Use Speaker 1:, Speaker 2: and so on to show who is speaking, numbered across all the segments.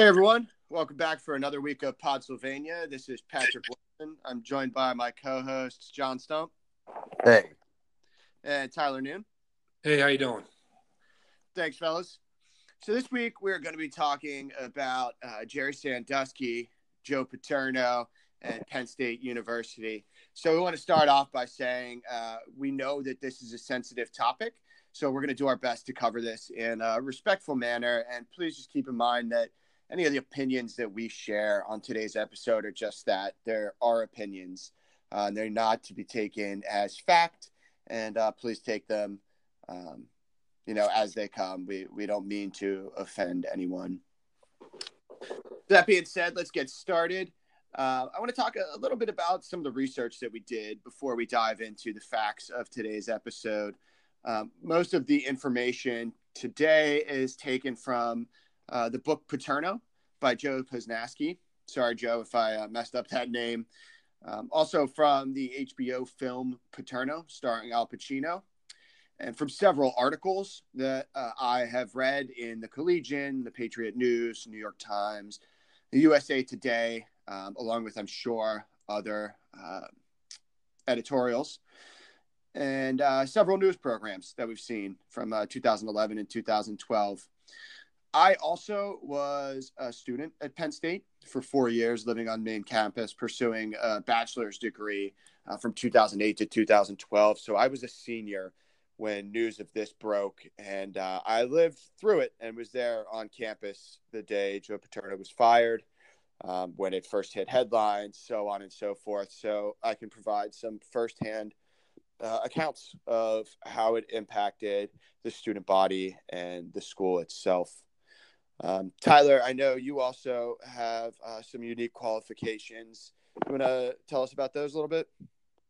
Speaker 1: Hey everyone, welcome back for another week of Podsylvania. This is Patrick Wilson. I'm joined by my co-hosts John Stump
Speaker 2: Hey,
Speaker 1: and Tyler Noon.
Speaker 3: Hey, how you doing?
Speaker 1: Thanks, fellas. So this week we're going to be talking about uh, Jerry Sandusky, Joe Paterno, and Penn State University. So we want to start off by saying uh, we know that this is a sensitive topic, so we're going to do our best to cover this in a respectful manner. And please just keep in mind that any of the opinions that we share on today's episode are just that there are opinions. Uh, they're not to be taken as fact, and uh, please take them, um, you know, as they come. We we don't mean to offend anyone. That being said, let's get started. Uh, I want to talk a, a little bit about some of the research that we did before we dive into the facts of today's episode. Um, most of the information today is taken from uh, the book Paterno by Joe Posnanski. Sorry, Joe, if I uh, messed up that name. Um, also from the HBO film Paterno, starring Al Pacino, and from several articles that uh, I have read in the Collegian, the Patriot News, New York Times, the USA Today, um, along with, I'm sure, other uh, editorials, and uh, several news programs that we've seen from uh, 2011 and 2012. I also was a student at Penn State for four years, living on main campus, pursuing a bachelor's degree uh, from 2008 to 2012. So I was a senior when news of this broke, and uh, I lived through it and was there on campus the day Joe Paterno was fired, um, when it first hit headlines, so on and so forth. So I can provide some firsthand uh, accounts of how it impacted the student body and the school itself. Um, Tyler, I know you also have uh, some unique qualifications. You want to tell us about those a little bit?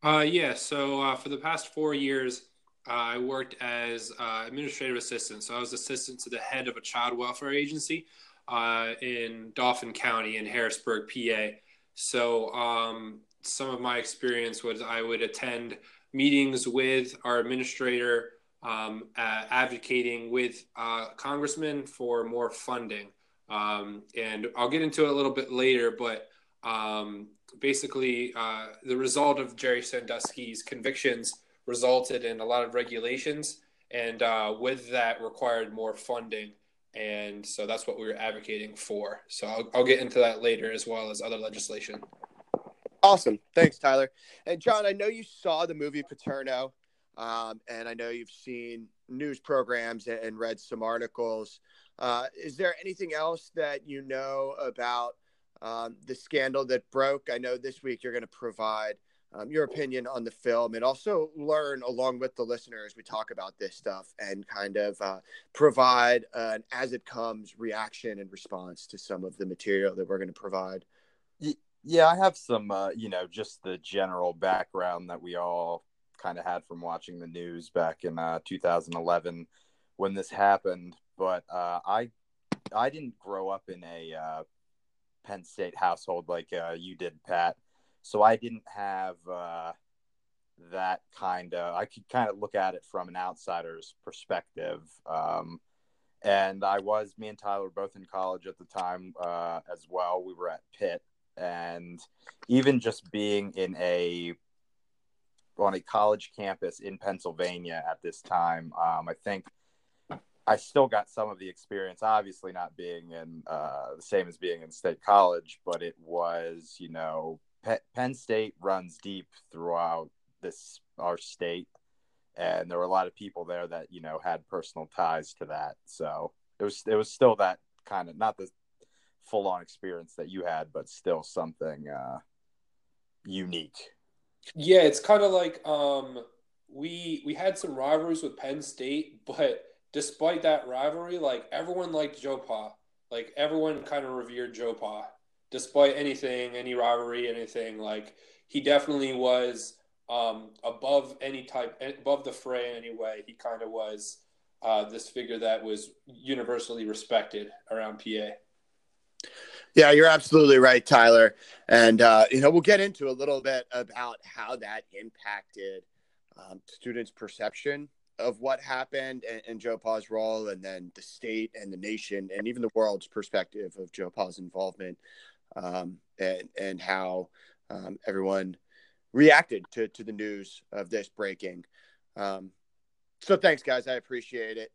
Speaker 3: Uh, yeah. So uh, for the past four years, uh, I worked as uh, administrative assistant. So I was assistant to the head of a child welfare agency uh, in Dauphin County in Harrisburg, PA. So um, some of my experience was I would attend meetings with our administrator um, uh, advocating with uh, congressmen for more funding. Um, and I'll get into it a little bit later, but um, basically, uh, the result of Jerry Sandusky's convictions resulted in a lot of regulations, and uh, with that, required more funding. And so that's what we were advocating for. So I'll, I'll get into that later as well as other legislation.
Speaker 1: Awesome. Thanks, Tyler. And John, I know you saw the movie Paterno. Um, and I know you've seen news programs and read some articles. Uh, is there anything else that you know about um, the scandal that broke? I know this week you're going to provide um, your opinion on the film and also learn along with the listeners we talk about this stuff and kind of uh, provide an as it comes reaction and response to some of the material that we're going to provide.
Speaker 2: yeah, I have some, uh, you know, just the general background that we all kind of had from watching the news back in uh, 2011 when this happened. But uh, I I didn't grow up in a uh, Penn State household like uh, you did, Pat. So I didn't have uh, that kind of. I could kind of look at it from an outsider's perspective. Um, and I was me and Tyler were both in college at the time uh, as well. We were at Pitt, and even just being in a on a college campus in Pennsylvania at this time. Um, I think I still got some of the experience, obviously not being in uh, the same as being in state college, but it was, you know, Penn State runs deep throughout this our state, and there were a lot of people there that you know had personal ties to that. So it was it was still that kind of not the full on experience that you had, but still something uh, unique.
Speaker 3: Yeah, it's kind of like um, we we had some rivalries with Penn State, but despite that rivalry, like everyone liked Joe Pa. Like everyone kind of revered Joe Pa, despite anything, any rivalry, anything. Like he definitely was um, above any type, above the fray in any way. He kind of was uh, this figure that was universally respected around PA.
Speaker 1: Yeah, you're absolutely right, Tyler. And, uh, you know, we'll get into a little bit about how that impacted um, students' perception of what happened and, and Joe Pa's role, and then the state and the nation, and even the world's perspective of Joe Pa's involvement, um, and and how um, everyone reacted to to the news of this breaking. Um, so thanks, guys. I appreciate it.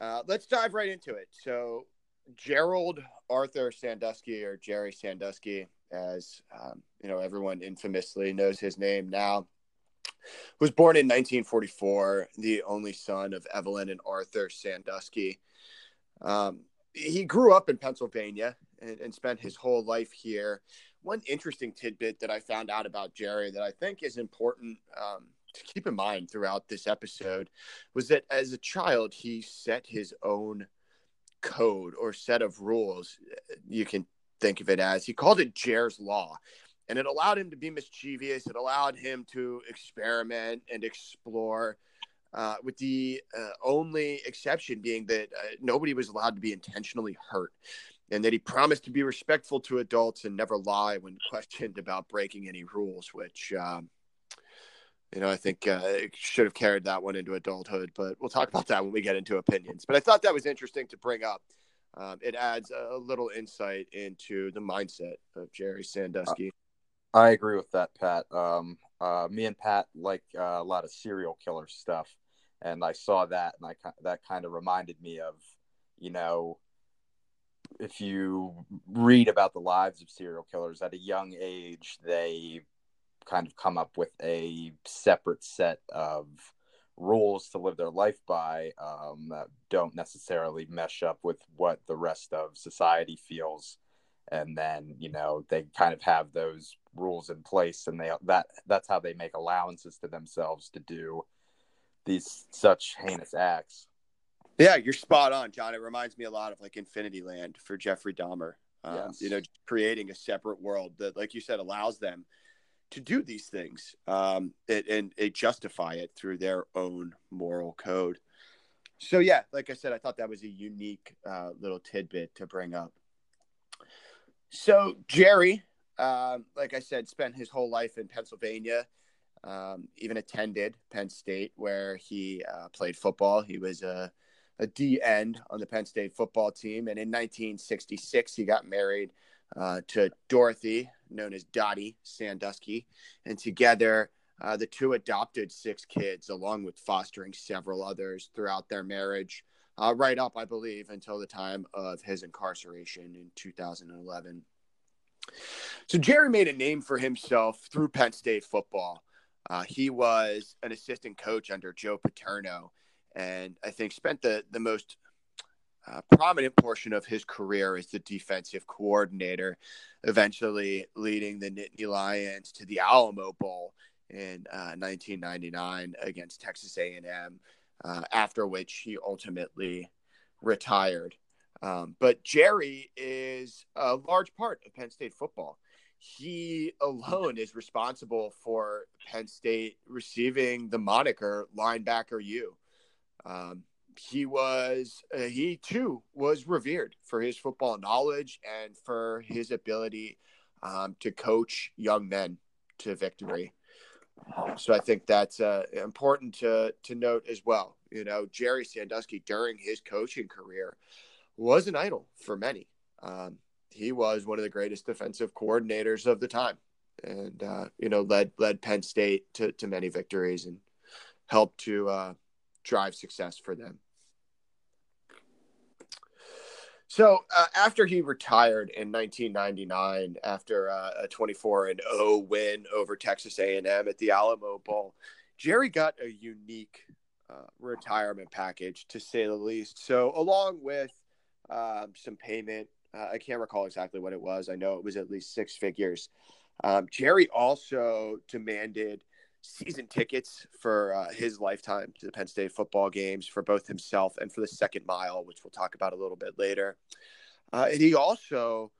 Speaker 1: Uh, let's dive right into it. So Gerald Arthur Sandusky, or Jerry Sandusky, as um, you know, everyone infamously knows his name now was born in 1944, the only son of Evelyn and Arthur Sandusky. Um, he grew up in Pennsylvania and, and, spent his whole life here. One interesting tidbit that I found out about Jerry that I think is important um, to keep in mind throughout this episode was that as a child, he set his own code or set of rules. You can think of it as he called it Jer's Law and it allowed him to be mischievous. It allowed him to experiment and explore, uh, with the uh, only exception being that uh, nobody was allowed to be intentionally hurt, and that he promised to be respectful to adults and never lie when questioned about breaking any rules. Which, um, you know, I think uh, should have carried that one into adulthood. But we'll talk about that when we get into opinions. But I thought that was interesting to bring up. Um, it adds a little insight into the mindset of Jerry Sandusky.
Speaker 2: I agree with that, Pat. Um, uh, me and Pat like uh, a lot of serial killer stuff, and I saw that, and I that kind of reminded me of, you know, if you read about the lives of serial killers at a young age, they kind of come up with a separate set of rules to live their life by um, that don't necessarily mesh up with what the rest of society feels. And then you know they kind of have those rules in place and they that that's how they make allowances to themselves to do these such heinous acts.
Speaker 1: Yeah you're spot on john. It reminds me a lot of like infinity land for jeffrey dahmer. Um, yes. you know creating a separate world that like you said allows them to do these things um, it, and it justify it through their own moral code so yeah like i said i thought that was a unique uh, little tidbit to bring up so Jerry, um, like I said, spent his whole life in Pennsylvania. Um, even attended Penn State, where he uh, played football. He was a, a D end on the Penn State football team, and in 1966 he got married uh, to Dorothy, known as Dottie Sandusky, and together uh, the two adopted six kids, along with fostering several others throughout their marriage uh, right up, I believe, until the time of his incarceration in 2011. So Jerry made a name for himself through Penn State football. Uh, he was an assistant coach under Joe Paterno, and I think spent the the most uh, prominent portion of his career as the defensive coordinator, eventually leading the Nittany Lions to the Alamo Bowl in uh, 1999 against Texas A&M uh, after which he ultimately retired. Um, but Jerry is a large part of Penn State football. He alone is responsible for Penn State receiving the moniker linebacker U. Um, he was, uh, he too was revered for his football knowledge and for his ability um, to coach young men to victory. So I think that's uh, important to to note as well. You know, Jerry Sandusky during his coaching career was an idol for many. Um, he was one of the greatest defensive coordinators of the time, and uh, you know led led Penn State to to many victories and helped to uh, drive success for them. So uh, after he retired in 1999, after uh, a 24 and 0 win over Texas A&M at the Alamo Bowl, Jerry got a unique uh, retirement package to say the least. So along with um, some payment, uh, I can't recall exactly what it was. I know it was at least six figures. Um, Jerry also demanded season tickets for uh, his lifetime to the Penn State football games for both himself and for the second mile, which we'll talk about a little bit later. Uh, and he also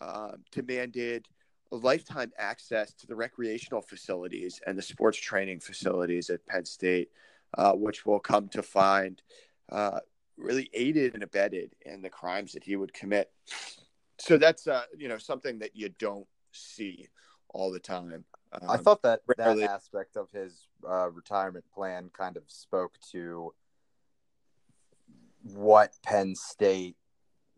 Speaker 1: uh, demanded lifetime access to the recreational facilities and the sports training facilities at Penn State, uh, which we'll come to find uh, really aided and abetted in the crimes that he would commit. So that's uh, you know something that you don't see all the time.
Speaker 2: Um, I thought that rarely... that aspect of his uh, retirement plan kind of spoke to what Penn State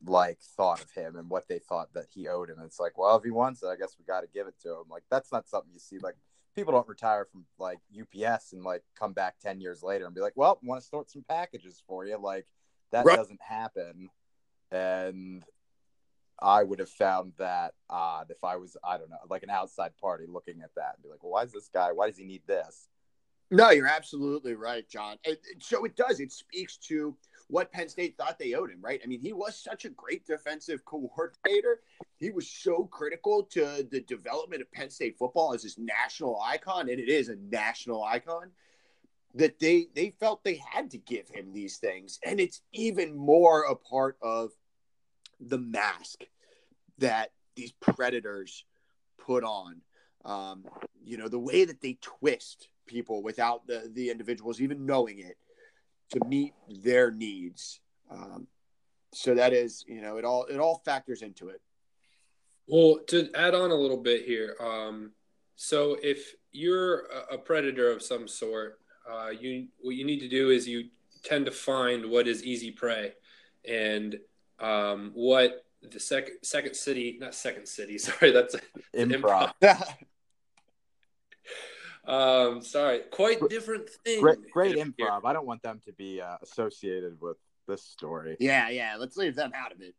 Speaker 2: like thought of him and what they thought that he owed him. It's like, well, if he wants it, I guess we got to give it to him. Like that's not something you see. Like people don't retire from like UPS and like come back ten years later and be like, well, want to sort some packages for you. Like that right. doesn't happen. And I would have found that odd if I was, I don't know, like an outside party looking at that and be like, well, why is this guy? Why does he need this?
Speaker 1: No, you're absolutely right, John. so it does. It speaks to what Penn State thought they owed him, right? I mean, he was such a great defensive coordinator. He was so critical to the development of Penn State football as this national icon, and it is a national icon. That they they felt they had to give him these things, and it's even more a part of the mask that these predators put on. Um, you know, the way that they twist people without the the individuals even knowing it to meet their needs. Um, so that is, you know, it all it all factors into it.
Speaker 3: Well, to add on a little bit here, um, so if you're a predator of some sort, uh, you what you need to do is you tend to find what is easy prey, and um, what the second second city, not second city, sorry, that's
Speaker 2: improv.
Speaker 3: improv. Um, sorry, quite different thing.
Speaker 2: Great, great improv. I don't want them to be uh, associated with this story.
Speaker 1: Yeah, yeah. Let's leave them out of it.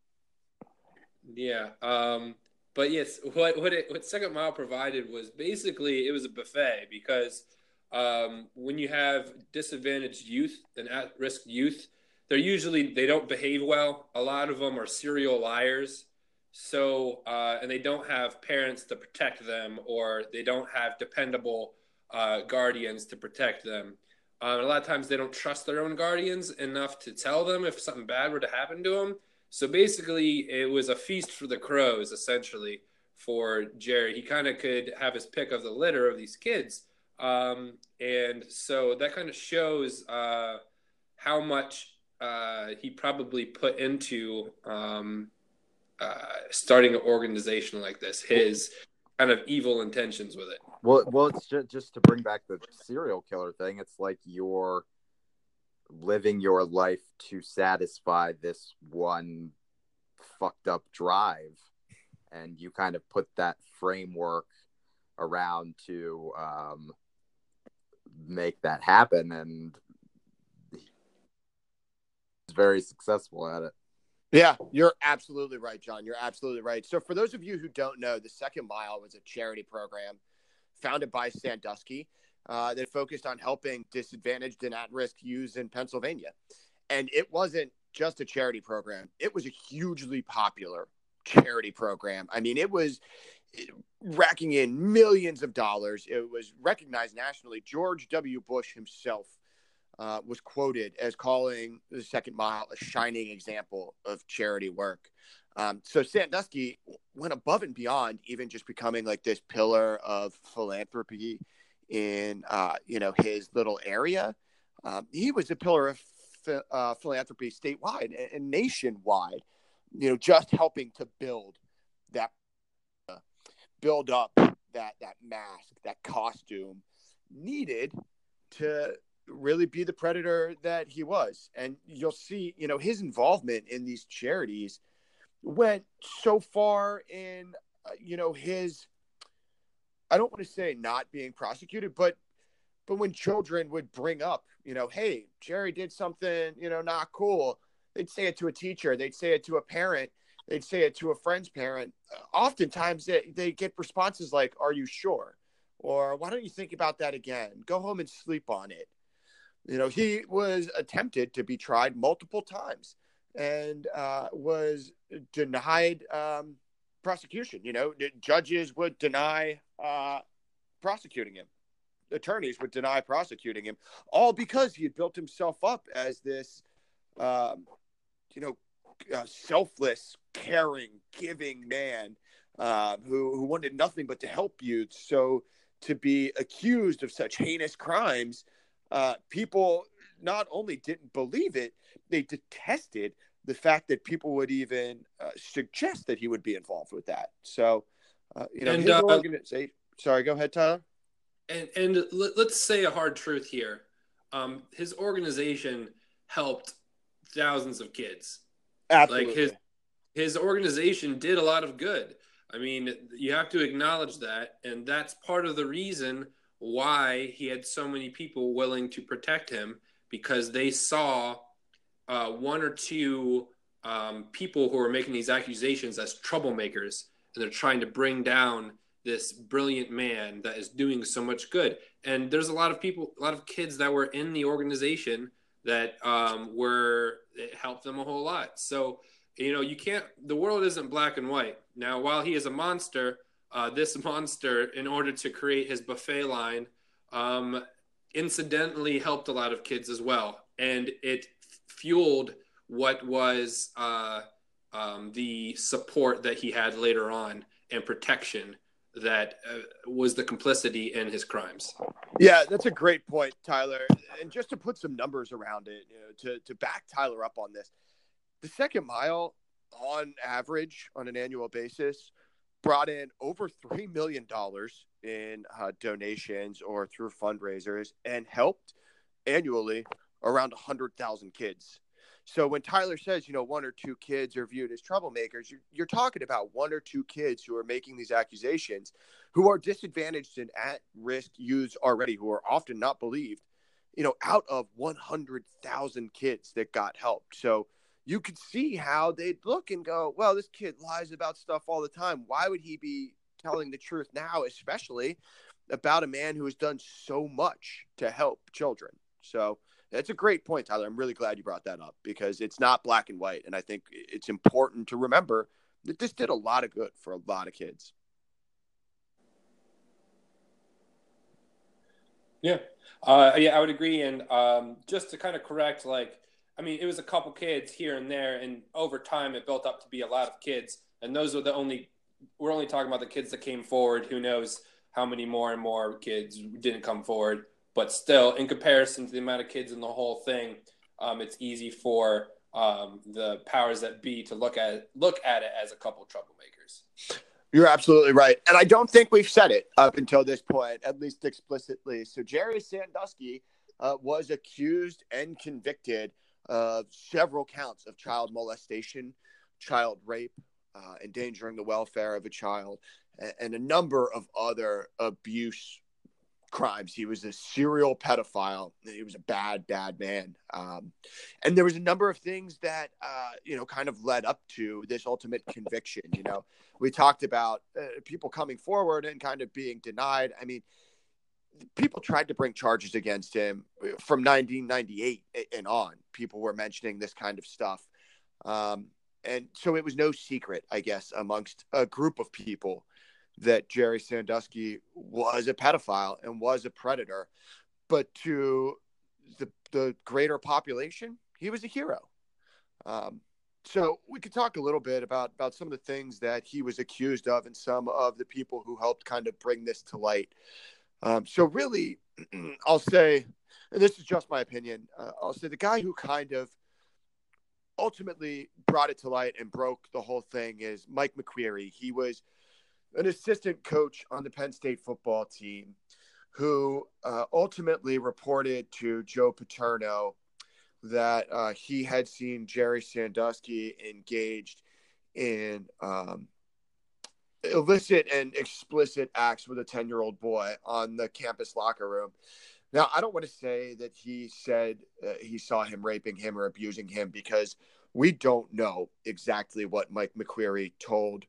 Speaker 3: Yeah. Um, but yes, what what it, what Second Mile provided was basically it was a buffet because um, when you have disadvantaged youth and at risk youth, they're usually they don't behave well. A lot of them are serial liars. So uh, and they don't have parents to protect them, or they don't have dependable uh, guardians to protect them. Um, a lot of times they don't trust their own guardians enough to tell them if something bad were to happen to them. So basically, it was a feast for the crows, essentially, for Jerry. He kind of could have his pick of the litter of these kids. Um, and so that kind of shows uh, how much uh, he probably put into um, uh, starting an organization like this, his kind of evil intentions with it.
Speaker 2: Well, well, it's just, just to bring back the serial killer thing. It's like you're living your life to satisfy this one fucked up drive, and you kind of put that framework around to um, make that happen, and very successful at it.
Speaker 1: Yeah, you're absolutely right, John. You're absolutely right. So, for those of you who don't know, the Second Mile was a charity program founded by Sandusky uh, that focused on helping disadvantaged and at risk youths in Pennsylvania. And it wasn't just a charity program, it was a hugely popular charity program. I mean, it was racking in millions of dollars. It was recognized nationally. George W. Bush himself uh, was quoted as calling the Second Mile a shining example of charity work. Um, so Sandusky went above and beyond even just becoming like this pillar of philanthropy in uh, you know his little area. Um, he was a pillar of uh, philanthropy statewide and, and, nationwide. You know, just helping to build that, uh, build up that that mask, that costume needed to really be the predator that he was. And you'll see, you know, his involvement in these charities went so far in, uh, you know, his, I don't want to say not being prosecuted, but, but when children would bring up, you know, hey, Jerry did something, you know, not cool, they'd say it to a teacher, they'd say it to a parent, they'd say it to a friend's parent. Oftentimes they, they get responses like, are you sure? Or why don't you think about that again? Go home and sleep on it. You know, he was attempted to be tried multiple times and uh, was denied um, prosecution. You know, judges would deny uh, prosecuting him, attorneys would deny prosecuting him, all because he had built himself up as this, um, you know, uh, selfless, caring, giving man uh, who who wanted nothing but to help you. So to be accused of such heinous crimes, uh, people not only didn't believe it, they detested the fact that people would even uh, suggest that he would be involved with that. So, uh, you know, and, his uh, organization. Sorry, go ahead, Tyler.
Speaker 3: And and let, us say a hard truth here. Um, his organization helped thousands of kids.
Speaker 1: Absolutely.
Speaker 3: Like his his organization did a lot of good. I mean, you have to acknowledge that, and that's part of the reason why he had so many people willing to protect him because they saw uh, one or two um, people who are making these accusations as troublemakers, and they're trying to bring down this brilliant man that is doing so much good. And there's a lot of people, a lot of kids that were in the organization that um, were it helped them a whole lot. So you know, you can't. The world isn't black and white. Now, while he is a monster, uh, this monster, in order to create his buffet line, um, incidentally helped a lot of kids as well, and it fueled what was uh, um, the support that he had later on and protection that uh, was the complicity in his crimes.
Speaker 1: Yeah, that's a great point, Tyler. And just to put some numbers around it, you know, to to back Tyler up on this, the second mile, on average, on an annual basis, brought in over three million dollars in uh, donations or through fundraisers, and helped annually around hundred thousand kids. So when Tyler says, you know, one or two kids are viewed as troublemakers, you're, you're talking about one or two kids who are making these accusations, who are disadvantaged and at risk youths already, who are often not believed, you know, out of 100,000 kids that got helped. So you could see how they'd look and go, well, this kid lies about stuff all the time. Why would he be telling the truth now, especially about a man who has done so much to help children? So that's a great point, Tyler. I'm really glad you brought that up because it's not black and white. And I think it's important to remember that this did a lot of good for a lot of kids.
Speaker 3: Yeah. Uh, yeah, I would agree. And um, just to kind of correct, like, I mean, it was a couple kids here and there, and over time, it built up to be a lot of kids. And those were the only, we're only talking about the kids that came forward. Who knows how many more and more kids didn't come forward? But still, in comparison to the amount of kids in the whole thing, um, it's easy for um, the powers that be to look at look at it as a couple troublemakers.
Speaker 1: You're absolutely right, and I don't think we've said it up until this point, at least explicitly. So Jerry Sandusky uh, was accused and convicted uh, several counts of child molestation, child rape, uh, endangering the welfare of a child, and, and, a number of other abuse crimes. He was a serial pedophile. He was a bad, bad man. Um, and there was a number of things that, uh, you know, kind of led up to this ultimate conviction. You know, we talked about uh, people coming forward and kind of being denied. I mean, people tried to bring charges against him from 1998 and on. People were mentioning this kind of stuff. Um, and so it was no secret, I guess, amongst a group of people that Jerry Sandusky was a pedophile and was a predator. But to the, the greater population, he was a hero. Um, so we could talk a little bit about about some of the things that he was accused of and some of the people who helped kind of bring this to light. Um, so really, I'll say, and this is just my opinion, uh, I'll say the guy who kind of ultimately brought it to light and broke the whole thing is Mike McQueary. He was an assistant coach on the Penn State football team who uh, ultimately reported to Joe Paterno that uh, he had seen Jerry Sandusky engaged in um, illicit and explicit acts with a 10 year old boy on the campus locker room. Now, I don't want to say that he said uh, he saw him raping him or abusing him because we don't know exactly what Mike McQueary told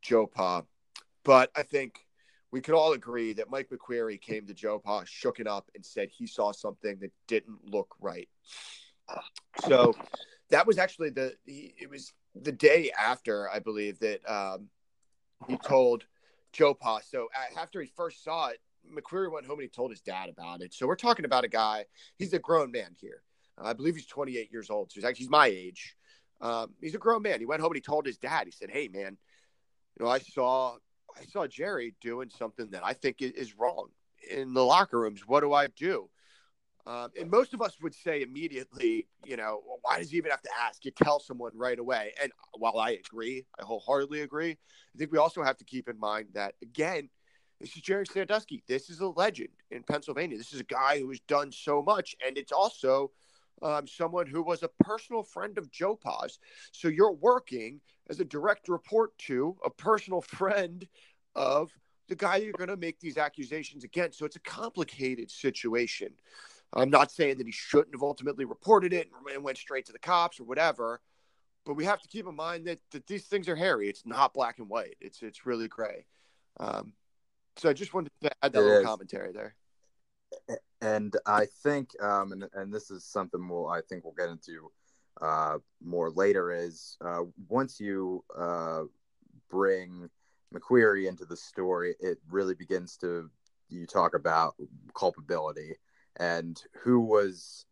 Speaker 1: Joe Pa. But I think we could all agree that Mike McQueary came to Joe Pa, shook it up, and said he saw something that didn't look right. So that was actually the it was the day after I believe that um, he told Joe Pa. So after he first saw it, McQueary went home and he told his dad about it. So we're talking about a guy. He's a grown man here. I believe he's 28 years old. So he's actually he's my age. Um, he's a grown man. He went home and he told his dad. He said, "Hey, man, you know, I saw I saw Jerry doing something that I think is wrong in the locker rooms. What do I do?" Um, and most of us would say immediately, you know, well, why does he even have to ask? You tell someone right away. And while I agree, I wholeheartedly agree, I think we also have to keep in mind that, again, this is Jerry Sandusky. This is a legend in Pennsylvania. This is a guy who has done so much. And it's also um, someone who was a personal friend of Joe Pa's. So you're working as a direct report to a personal friend of the guy you're going to make these accusations against. So it's a complicated situation. I'm not saying that he shouldn't have ultimately reported it and went straight to the cops or whatever, but we have to keep in mind that, that these things are hairy. It's not black and white. It's it's really gray. Um, so I just wanted to add that it little is. commentary there.
Speaker 2: And I think, um, and and this is something we'll I think we'll get into uh, more later. Is uh, once you uh, bring McQueary into the story, it really begins to you talk about culpability and who was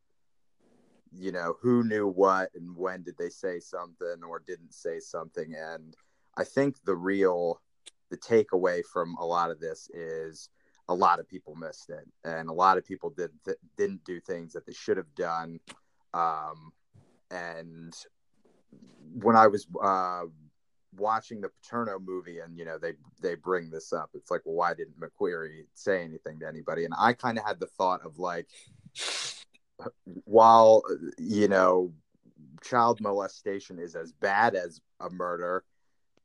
Speaker 2: you know who knew what and when did they say something or didn't say something. And i think the real the takeaway from a lot of this is a lot of people missed it and a lot of people did th- didn't do things that they should have done. Um, and when i was uh, watching the paterno movie and you know they they bring this up it's like well why didn't mcqueary say anything to anybody? And i kind of had the thought of like while you know child molestation is as bad as a murder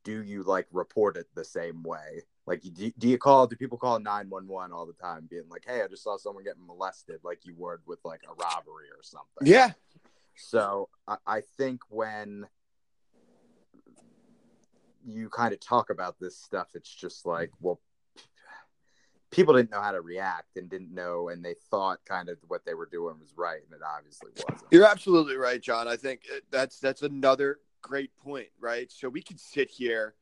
Speaker 2: do you like report it the same way? Like do, do you call do people call 911 all the time being like hey i just saw someone getting molested like you would with like a robbery or something?
Speaker 1: Yeah.
Speaker 2: So I, I think when you kind of talk about this stuff it's just like well people didn't know how to react and didn't know and they thought kind of what they were doing was right and it obviously wasn't.
Speaker 1: You're absolutely right john. I think uh, that's that's another great point right? So we could sit here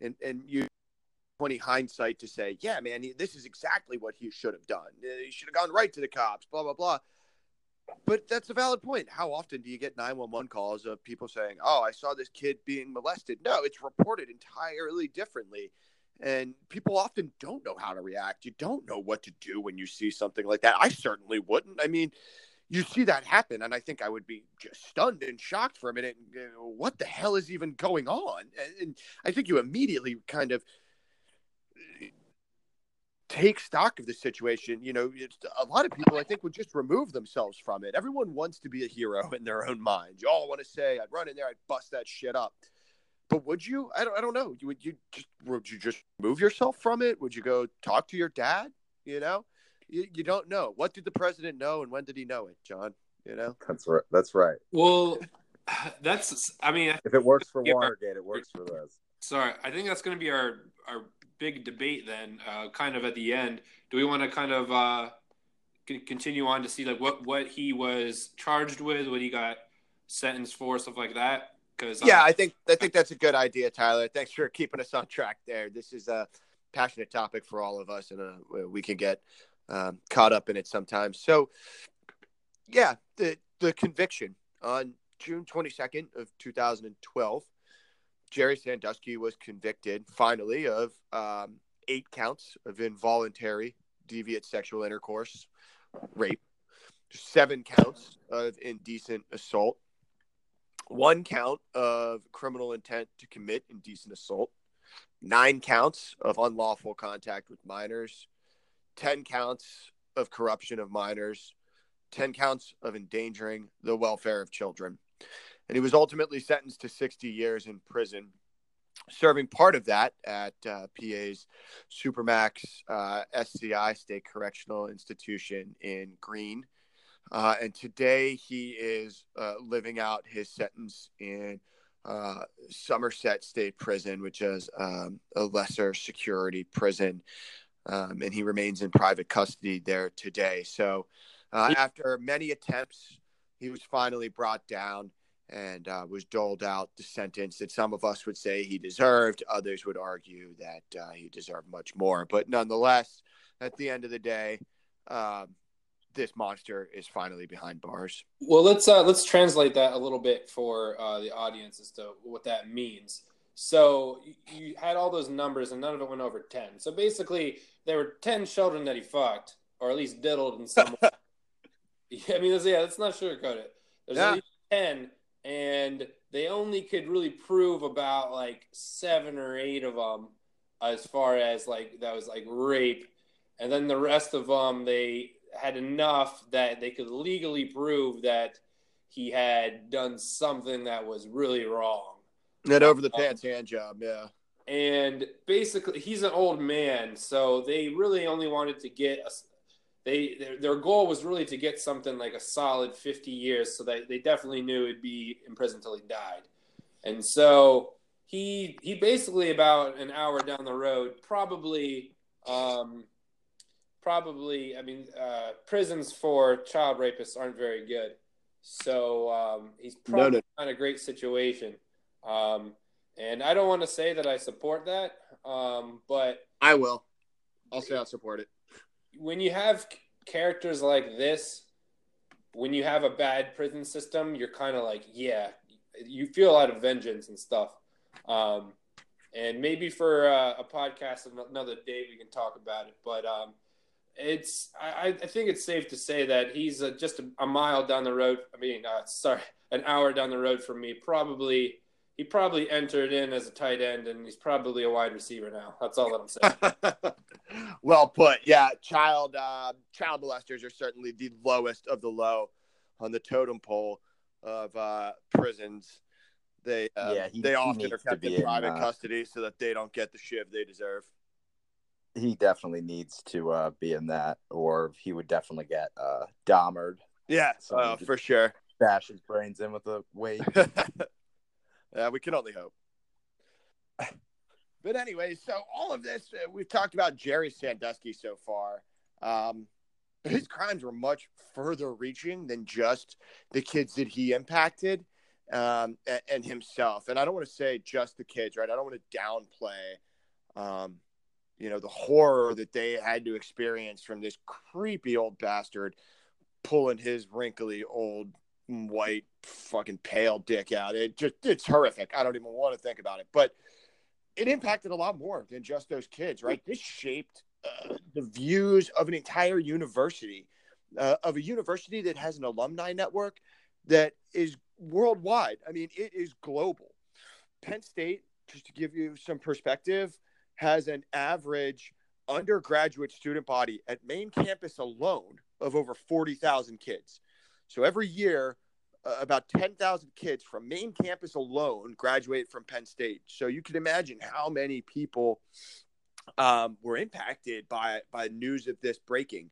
Speaker 1: and and you 20 hindsight to say yeah man this is exactly what he should have done. Uh, he should have gone right to the cops blah blah blah but that's a valid point. How often do you get 911 calls of people saying, "Oh, I saw this kid being molested"? No, it's reported entirely differently. And people often don't know how to react. You don't know what to do when you see something like that. I certainly wouldn't. I mean, you see that happen, and I think I would be just stunned and shocked for a minute. What the hell is even going on? And I think you immediately kind of take stock of the situation. You know, a lot of people I think would just remove themselves from it. Everyone wants to be a hero in their own mind. You all want to say, "I'd run in there, I'd bust that shit up." But would you? I don't. I don't know. Would you just would you just move yourself from it? Would you go talk to your dad? You know, you, you don't know. What did the president know, and when did he know it, John? You know.
Speaker 2: That's right. That's right.
Speaker 4: Well, that's. I mean,
Speaker 2: if it works for Watergate, it works for this.
Speaker 4: Sorry, I think that's going to be our our big debate then, uh, kind of at the end. Do we want to kind of uh, continue on to see like what what he was charged with, what he got sentenced for, stuff like that?
Speaker 1: Because yeah, uh, I think I think that's a good idea, Tyler. Thanks for keeping us on track there. This is a passionate topic for all of us, and uh, we can get um, caught up in it sometimes. So, yeah, the the conviction on June twenty second of two thousand and twelve Jerry Sandusky was convicted finally of um, eight counts of involuntary deviant sexual intercourse, rape, seven counts of indecent assault, one count of criminal intent to commit indecent assault, nine counts of unlawful contact with minors, 10 counts of corruption of minors, 10 counts of endangering the welfare of children and he was ultimately sentenced to 60 years in prison, serving part of that at uh, PA's Supermax uh, SCI State Correctional Institution in Greene. Uh, and today he is uh, living out his sentence in uh, Somerset State Prison, which is um, a lesser security prison. Um, and he remains in private custody there today. So, uh, after many attempts, he was finally brought down and uh, was doled out the sentence that some of us would say he deserved. Others would argue that uh, he deserved much more. But nonetheless, at the end of the day, uh, this monster is finally behind bars.
Speaker 4: Well, let's uh, let's translate that a little bit for uh, the audience as to what that means. So you had all those numbers, and none of it went over ten. So basically, there were ten children that he fucked, or at least diddled in some way. I mean, yeah, let's not sugarcoat it. There's yeah. at least ten and they only could really prove about like seven or eight of them as far as like that was like rape and then the rest of them they had enough that they could legally prove that
Speaker 3: he had done something that was really wrong.
Speaker 1: That over the pants um, hand job, yeah.
Speaker 3: And basically, he's an old man, so they really only wanted to get a, they their, their goal was really to get something like a solid 50 years so that they definitely knew he'd be in prison until he died. And so he he basically about an hour down the road probably um, probably i mean uh, prisons for child rapists aren't very good. So um, he's probably no, no. not a great situation. Um, and i don't want to say that i support that um, but
Speaker 1: i will. I'll say i'll support it
Speaker 3: when you have characters like this, when you have a bad prison system, you're kind of like, yeah, you feel a lot of vengeance and stuff. Um, and maybe for uh, a podcast another day we can talk about it. But um, it's I, I, think it's safe to say that he's uh, just a, a, mile down the road. I mean, uh, sorry, an hour down the road from me. Probably he probably entered in as a tight end, and he's probably a wide receiver now. That's all that I'm
Speaker 1: saying. well put. Yeah, child uh, child molesters are certainly the lowest of the low on the totem pole of uh, prisons. They uh, yeah, he, they often are kept in private in, uh, custody so that they don't get the shiv they deserve.
Speaker 2: He definitely needs to uh, be in that, or he would definitely get uh.
Speaker 1: Yeah, uh, for sure.
Speaker 2: Bash his brains in with a weight.
Speaker 1: Yeah, we can only hope. But anyway, so all of this, uh, we've talked about Jerry Sandusky so far. Um, but his crimes were much further reaching than just the kids that he impacted um, and, and, himself. And I don't want to say just the kids, right? I don't want to downplay, um, you know, the horror that they had to experience from this creepy old bastard pulling his wrinkly old white fucking pale dick out. It just it's horrific. I don't even want to think about it. But it impacted a lot more than just those kids, right? This shaped uh, the views of an entire university, uh, of a university that has an alumni network that is worldwide. I mean, it is global. Penn State, just to give you some perspective, has an average undergraduate student body at main campus alone of over 40,000 kids. So every year, about 10,000 kids from main campus alone graduate from Penn State. So you can imagine how many people um, were impacted by by news of this breaking.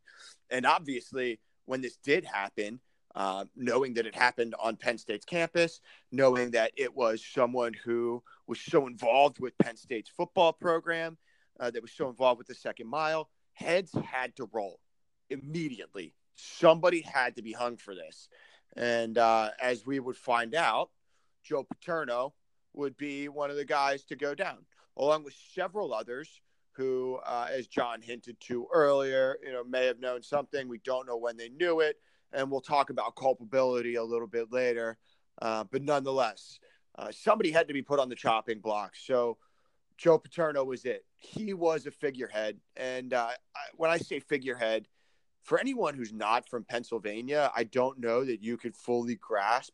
Speaker 1: And obviously, when this did happen, uh, knowing that it happened on Penn State's campus, knowing that it was someone who was so involved with Penn State's football program, uh, that was so involved with the second mile, heads had to roll immediately somebody had to be hung for this. And uh, as we would find out, Joe Paterno would be one of the guys to go down, along with several others who, uh, as John hinted to earlier, you know, may have known something. We don't know when they knew it, and we'll talk about culpability a little bit later. Uh, but nonetheless, uh, somebody had to be put on the chopping block. So Joe Paterno was it. He was a figurehead, and uh, I, when I say figurehead, for anyone who's not from Pennsylvania, I don't know that you could fully grasp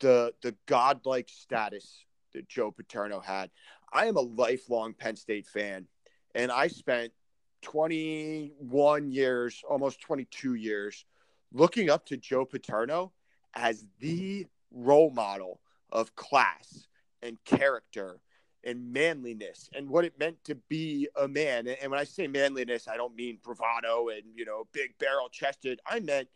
Speaker 1: the the godlike status that Joe Paterno had. I am a lifelong Penn State fan, and I spent 21 years, almost 22 years, looking up to Joe Paterno as the role model of class and character and manliness and what it meant to be a man. And when I say manliness, I don't mean bravado and, you know, big barrel chested. I meant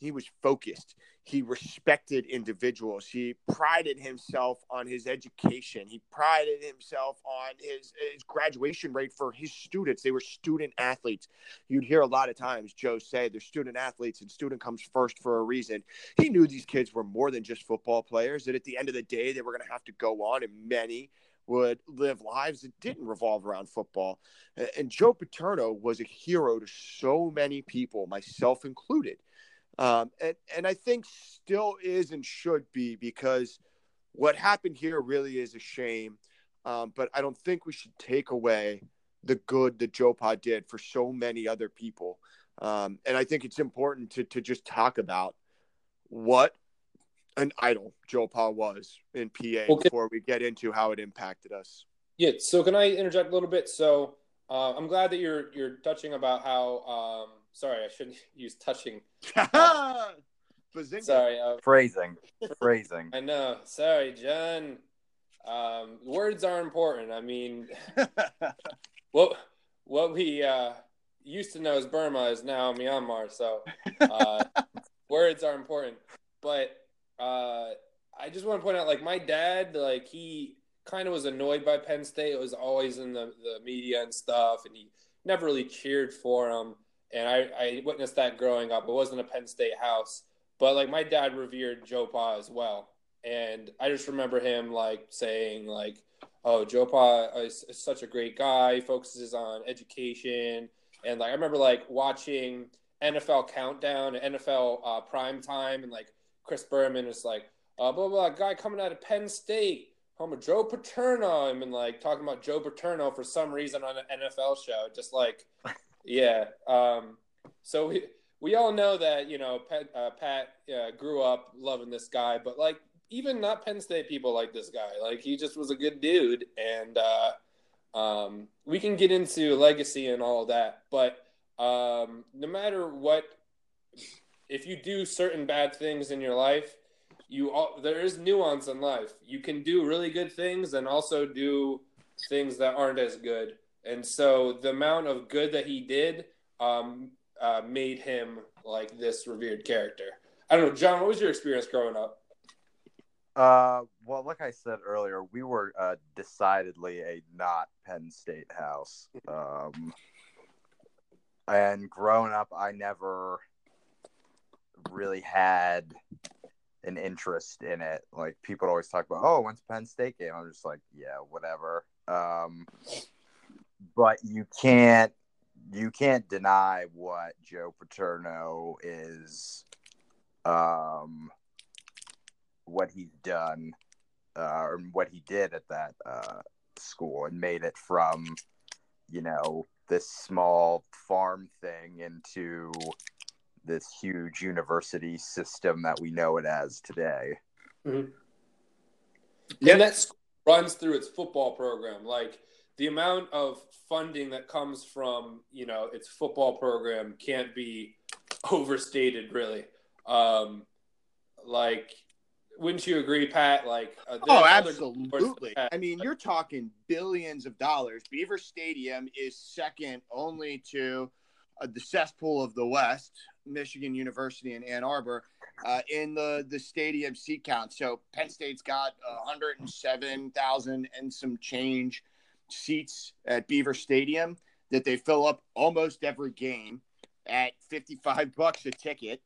Speaker 1: he was focused. He respected individuals. He prided himself on his education. He prided himself on his, his graduation rate for his students. They were student athletes. You'd hear a lot of times Joe say they're student athletes and student comes first for a reason. He knew these kids were more than just football players, that at the end of the day, they were going to have to go on and many would live lives that didn't revolve around football. And Joe Paterno was a hero to so many people, myself included. Um, and, and I think still is and should be because what happened here really is a shame. Um, but I don't think we should take away the good that Joe Pa did for so many other people. Um, and I think it's important to, to just talk about what an idol Joe Pa was in PA okay. before we get into how it impacted us.
Speaker 3: Yeah. So can I interject a little bit? So uh, I'm glad that you're you're touching about how. Um, sorry, I shouldn't use touching. Sorry, uh,
Speaker 2: Phrasing. Phrasing.
Speaker 3: I know. Sorry, John. Um, words are important. I mean, what what we uh, used to know as Burma is now Myanmar. So uh, words are important. But uh, I just want to point out, like my dad, like he kind of was annoyed by Penn State. It was always in the, the media and stuff, and he never really cheered for him. And I, I witnessed that growing up. It wasn't a Penn State house, but like my dad revered Joe Pa as well. And I just remember him like saying like, "Oh, Joe Pa is, is such a great guy. He focuses on education." And like I remember like watching NFL Countdown, NFL uh, Prime Time, and like Chris Berman is like, uh, blah, blah, blah, guy coming out of Penn State, home of Joe Paterno. I mean, like talking about Joe Paterno for some reason on an NFL show. Just like, yeah. Um, so we, we all know that, you know, Pat, uh, Pat uh, grew up loving this guy, but like, even not Penn State people like this guy. Like, he just was a good dude. And uh, um, we can get into legacy and all of that. But um, no matter what, if you do certain bad things in your life, you all, there is nuance in life. You can do really good things and also do things that aren't as good. And so the amount of good that he did um, uh, made him like this revered character. I don't know, John. What was your experience growing up?
Speaker 2: Uh, well, like I said earlier, we were uh, decidedly a not Penn State house. Um, and growing up, I never really had an interest in it. Like people always talk about, oh, when's Penn State game? I'm just like, yeah, whatever. Um, but you can't you can't deny what Joe Paterno is, um, what he's done, uh, or what he did at that uh, school, and made it from, you know, this small farm thing into this huge university system that we know it as today.
Speaker 3: Mm-hmm. Yeah, and that runs through its football program. Like the amount of funding that comes from you know its football program can't be overstated, really. Um, like, wouldn't you agree, Pat? Like,
Speaker 1: uh, oh, absolutely. I mean, you're talking billions of dollars. Beaver Stadium is second only to uh, the cesspool of the West, Michigan University in Ann Arbor, uh, in the the stadium seat count. So Penn State's got 107,000 and some change seats at Beaver Stadium that they fill up almost every game at 55 bucks a ticket,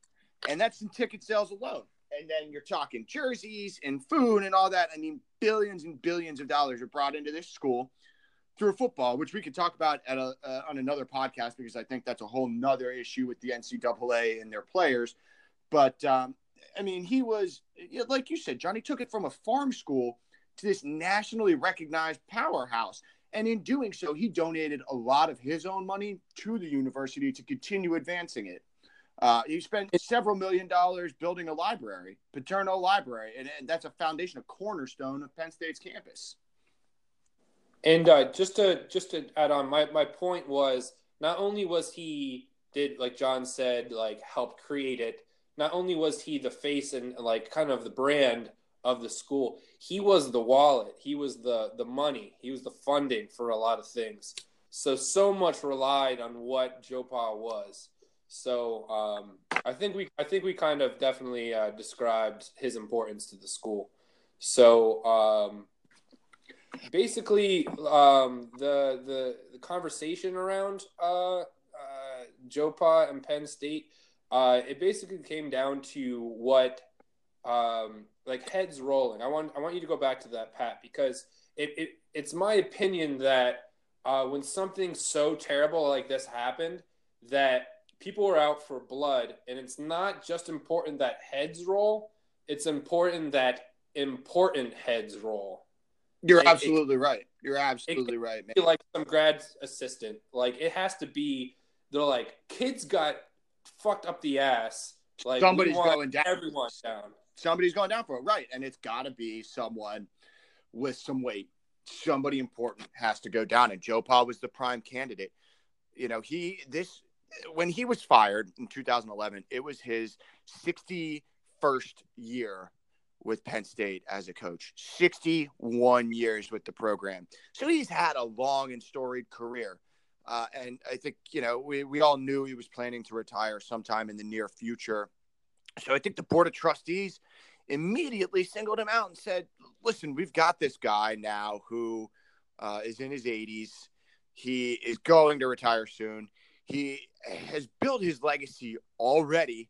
Speaker 1: and that's in ticket sales alone. And then you're talking jerseys and food and all that. I mean, billions and billions of dollars are brought into this school through football, which we could talk about at a, uh, on another podcast because I think that's a whole nother issue with the NCAA and their players. But um, I mean, he was like you said, Johnny took it from a farm school to this nationally recognized powerhouse. And in doing so, he donated a lot of his own money to the university to continue advancing it. Uh, he spent several million dollars building a library, Paterno Library, and, and that's a foundation, a cornerstone of Penn State's campus.
Speaker 3: And uh, just to just to add on, my my point was not only was he did like John said like help create it, not only was he the face and like kind of the brand of the school, he was the wallet, he was the the money, he was the funding for a lot of things. So so much relied on what Joe Pa was. So um, I think we I think we kind of definitely uh, described his importance to the school. So um, basically um, the, the, the conversation around uh, uh, Joe Pa and Penn State, uh, it basically came down to what um, like heads rolling. I want I want you to go back to that, Pat, because it, it it's my opinion that uh, when something so terrible like this happened, that people are out for blood, and it's not just important that heads roll; it's important that important heads roll.
Speaker 1: You're it, absolutely it, right. You're absolutely right, man.
Speaker 3: Like some grad assistant, like it has to be. They're like kids got fucked up the ass. Like
Speaker 1: somebody's going down.
Speaker 3: Everyone's down.
Speaker 1: Somebody's going down for it, right? And it's got to be someone with some weight. Somebody important has to go down, and Joe Pa was the prime candidate. You know, he this when he was fired in 2011, it was his 61st year with Penn State as a coach, 61 years with the program. So he's had a long and storied career. Uh, and I think, you know, we, we all knew he was planning to retire sometime in the near future. So I think the Board of Trustees immediately singled him out and said, listen, we've got this guy now who uh, is in his 80s. He is going to retire soon. He has built his legacy already.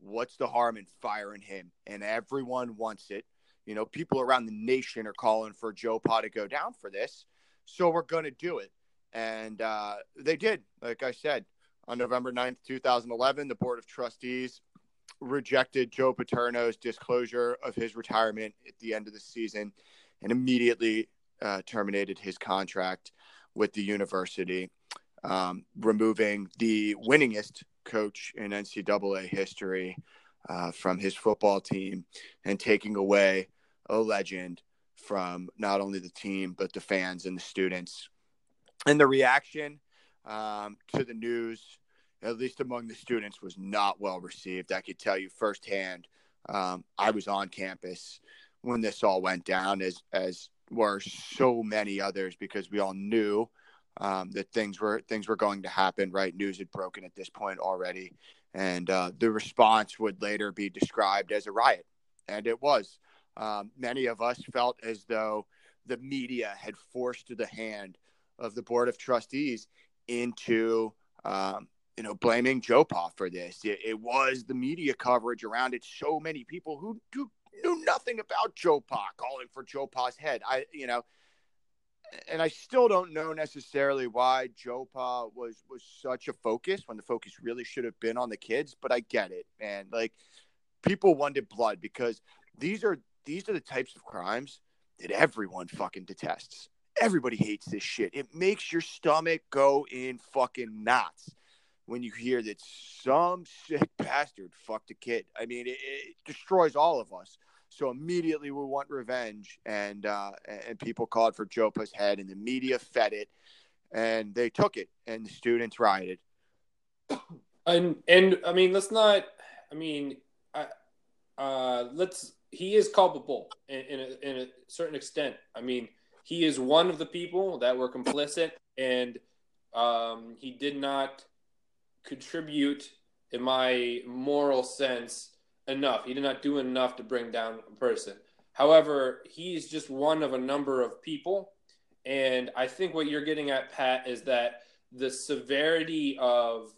Speaker 1: What's the harm in firing him? And everyone wants it. You know, people around the nation are calling for Joe Pa to go down for this. So we're going to do it. And uh, they did. Like I said, on November 9th, 2011, the Board of Trustees rejected Joe Paterno's disclosure of his retirement at the end of the season and immediately uh, terminated his contract with the university, um, removing the winningest coach in NCAA history uh, from his football team and taking away a legend from not only the team, but the fans and the students. And the reaction um, to the news at least among the students, was not well received. I could tell you firsthand. Um, I was on campus when this all went down, as as were so many others, because we all knew um, that things were things were going to happen. Right, news had broken at this point already, and uh, the response would later be described as a riot, and it was. Um, many of us felt as though the media had forced the hand of the board of trustees into um, you know, blaming Joe Pa for this. It, it, was the media coverage around it. So many people who, who knew nothing about Joe Pa calling for Joe Pa's head. I, you know, and I still don't know necessarily why Joe Pa was was such a focus when the focus really should have been on the kids. But I get it, man. Like people wanted blood because these are these are the types of crimes that everyone fucking detests. Everybody hates this shit. It makes your stomach go in fucking knots when you hear that some sick bastard fucked a kid. I mean, it, it destroys all of us. So immediately we want revenge, and uh, and people called for Joe Pa's head, and the media fed it, and they took it, and the students rioted.
Speaker 3: And and I mean, let's not. I mean, I, uh, let's. He is culpable in, in a, in a certain extent. I mean, he is one of the people that were complicit, and um, he did not contribute in my moral sense enough. He did not do enough to bring down a person. However, he's just one of a number of people. And I think what you're getting at, Pat, is that the severity of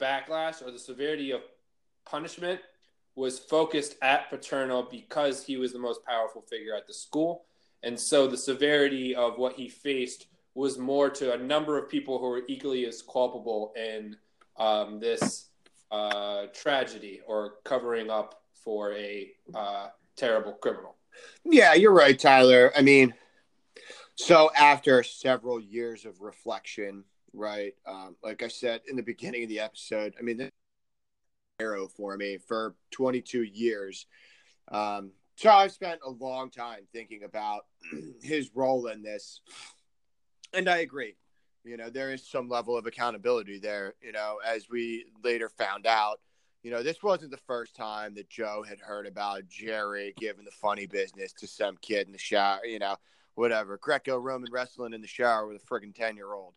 Speaker 3: backlash or the severity of punishment was focused at Paterno because he was the most powerful figure at the school. And so the severity of what he faced was more to a number of people who were equally as culpable in um, this uh, tragedy or covering up for a uh, terrible criminal.
Speaker 1: Yeah, you're right, Tyler. I mean, so after several years of reflection, right? Um, like I said in the beginning of the episode, I mean, this arrow for me for 22 years. Um, so I've spent a long time thinking about his role in this, and I agree you know there is some level of accountability there you know as we later found out. You know this wasn't the first time that joe had heard about jerry giving the funny business to some kid in the shower you know whatever. Greco-roman wrestling in the shower with a friggin' 10 year old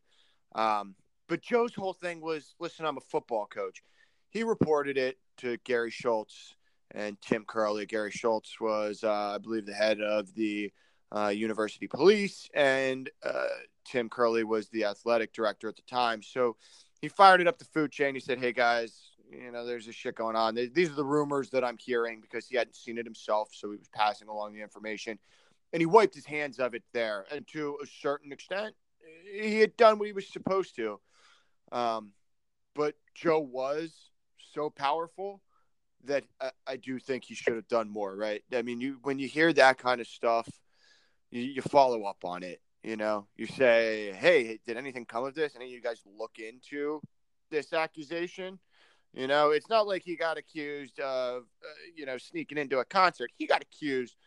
Speaker 1: um, but joe's whole thing was listen i'm a football coach. He reported it to gary schultz and tim curley. Gary schultz was uh, i believe the head of the uh, university police and uh, Tim Curley was the athletic director at the time. So he fired it up the food chain. He said, Hey guys, you know, there's this shit going on. These are the rumors that I'm hearing because he hadn't seen it himself. So he was passing along the information and he wiped his hands of it there. And to a certain extent, he had done what he was supposed to. Um, but Joe was so powerful that I, I, do think he should have done more, right? I mean, you when you hear that kind of stuff, you, you follow up on it. You know, you say, "Hey, did anything come of this?" Any of you guys look into this accusation? You know, it's not like he got accused of, uh, you know, sneaking into a concert. He got accused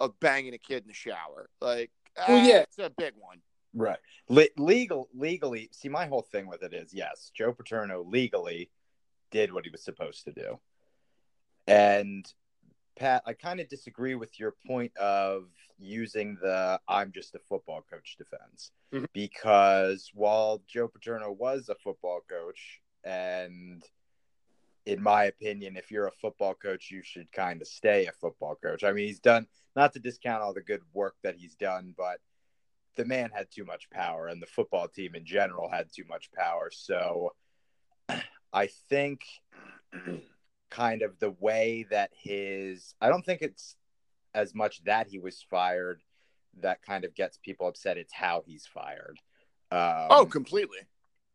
Speaker 1: of banging a kid in the shower. Like, well, yeah, it's a big one.
Speaker 2: Right. Le- legal, legally. See, my whole thing with it is, yes, Joe Paterno legally did what he was supposed to do. And Pat, I kind of disagree with your point of using the I'm just a football coach defense
Speaker 4: Mhm.
Speaker 2: because while Joe Paterno was a football coach, and in my opinion, if you're a football coach, you should kind of stay a football coach. I mean, he's done, not to discount all the good work that he's done, but the man had too much power, and the football team in general had too much power. So I think kind of the way that his I don't think it's as much that he was fired that kind of gets people upset. It's how he's fired. Um,
Speaker 1: oh, completely.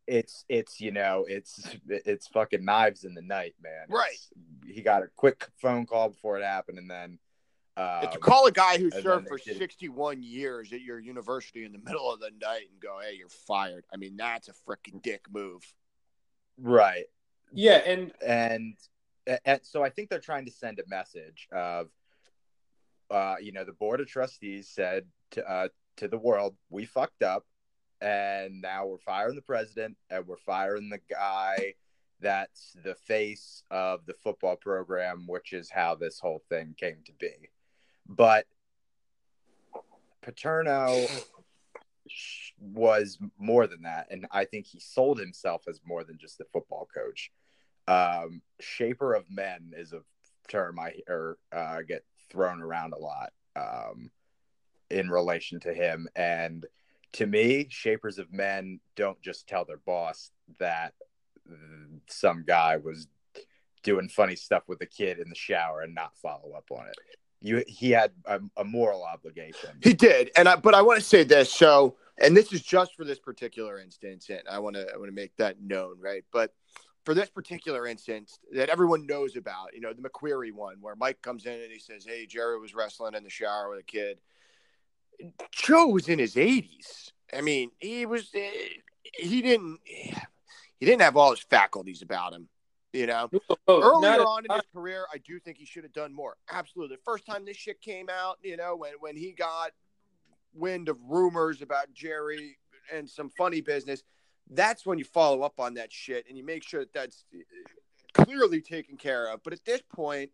Speaker 2: it's it's you know it's it's fucking knives in the night, man.
Speaker 1: Right.
Speaker 2: It's- he got a quick phone call before it happened, and then um,
Speaker 1: If you call a guy who served for
Speaker 2: did-
Speaker 1: 61 years at your university in the middle of the night and go, hey, you're fired. I mean, that's a freaking dick move.
Speaker 2: right.
Speaker 3: Yeah, and
Speaker 2: and, and so I think they're trying to send a message of, uh, you know, the board of trustees said to uh, to the world, we fucked up, and now we're firing the president and we're firing the guy that's the face of the football program, which is how this whole thing came to be. But Paterno was more than that, and I think he sold himself as more than just a football coach. Um, shaper of men is a term I hear uh, get thrown around a lot um, in relation to him, and to me, shapers of men don't just tell their boss that some guy was doing funny stuff with a kid in the shower and not follow up on it. You, he had a, a moral obligation.
Speaker 1: He did, and I. But I want to say this. So, and this is just for this particular instance, and I want to. I want to make that known, right? But for this particular instance that everyone knows about, you know, the McQueary one, where Mike comes in and he says, "Hey, Jerry was wrestling in the shower with a kid." Joe was in his 80s. I mean, he was. eh, He didn't. He didn't have all his faculties about him. You know,
Speaker 3: oh,
Speaker 1: earlier on in his career, I do think he should have done more. Absolutely. The first time this shit came out, you know, when when he got wind of rumors about Jerry and some funny business, that's when you follow up on that shit and you make sure that that's eh, clearly taken care of. But at this point,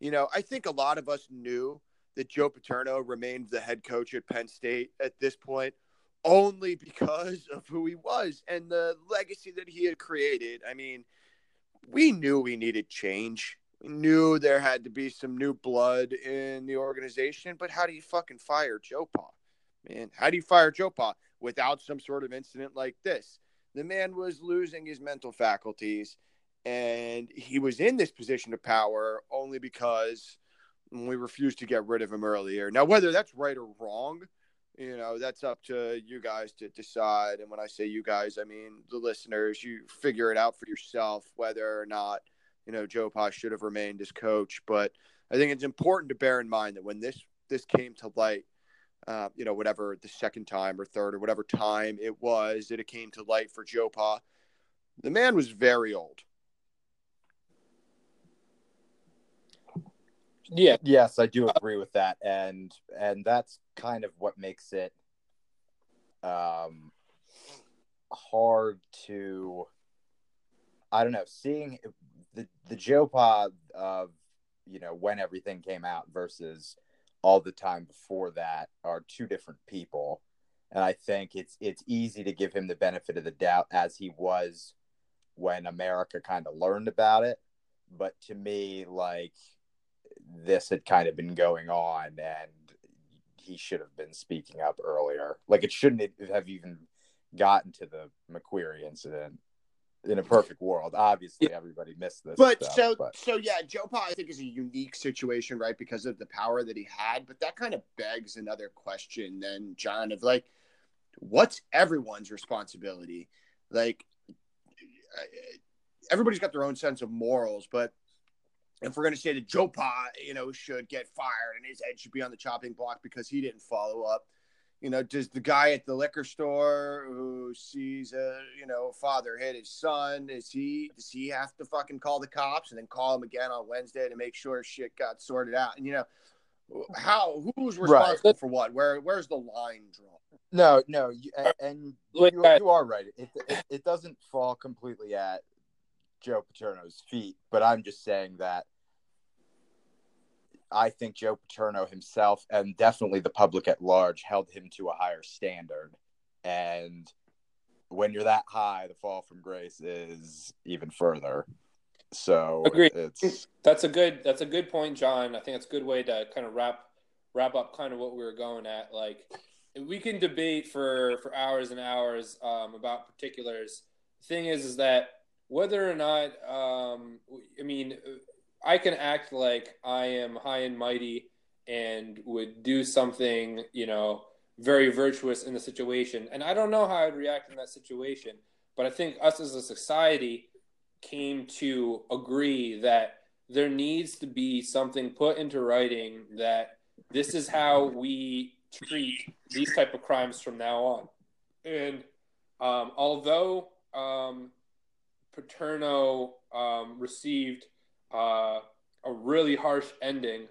Speaker 1: you know, I think a lot of us knew that Joe Paterno remained the head coach at Penn State at this point only because of who he was and the legacy that he had created. I mean, we knew we needed change. We knew there had to be some new blood in the organization, but how do you fucking fire Joe Pa? Man, how do you fire Joe Pa without some sort of incident like this? The man was losing his mental faculties and he was in this position of power only because we refused to get rid of him earlier. Now, whether that's right or wrong, you know, that's up to you guys to decide. And when I say you guys, I mean the listeners. You figure it out for yourself whether or not, you know, Joe Pa should have remained as coach. But I think it's important to bear in mind that when this this came to light, uh, you know, whatever the second time or third or whatever time it was that it came to light for Joe Pa, the man was very old.
Speaker 3: yeah,
Speaker 2: Yes, I do agree with that, and and that's kind of what makes it um hard to I don't know seeing the the Joe Pod of you know when everything came out versus all the time before that are two different people, and I think it's it's easy to give him the benefit of the doubt as he was when America kind of learned about it, but to me like this had kind of been going on and he should have been speaking up earlier. Like it shouldn't have even gotten to the McQueary incident. In a perfect world, obviously everybody missed this.
Speaker 1: But
Speaker 2: stuff,
Speaker 1: so
Speaker 2: but
Speaker 1: so yeah, Joe Pa I think is a unique situation, right? Because of the power that he had. But that kind of begs another question then, John, of like, what's everyone's responsibility? Like uh, everybody's got their own sense of morals, but if we're going to say that Joe Pa, you know, should get fired and his head should be on the chopping block because he didn't follow up, you know, does the guy at the liquor store who sees a, you know, father hit his son, is he, does he have to fucking call the cops and then call him again on Wednesday to make sure shit got sorted out? And, you know, how, who's
Speaker 2: Right.
Speaker 1: responsible for what? Where, where's the line drawn?
Speaker 2: no, no, you, and, and you, you are right. It, it it doesn't fall completely at Joe Paterno's feet, but I'm just saying that I think Joe Paterno himself and definitely the public at large held him to a higher standard. And when you're that high, the fall from grace is even further. So
Speaker 3: Agreed.
Speaker 2: it's
Speaker 3: That's a good. That's a good point, John. I think it's a good way to kind of wrap wrap up kind of what we were going at. Like we can debate for for hours and hours um, about particulars. thing is, is that whether or not, um, I mean, I can act like I am high and mighty and would do something, you know, very virtuous in the situation, and I don't know how I'd react in that situation. But I think us as a society came to agree that there needs to be something put into writing that this is how we treat these type of crimes from now on. And um, although um, Paterno um, received uh, a really harsh ending,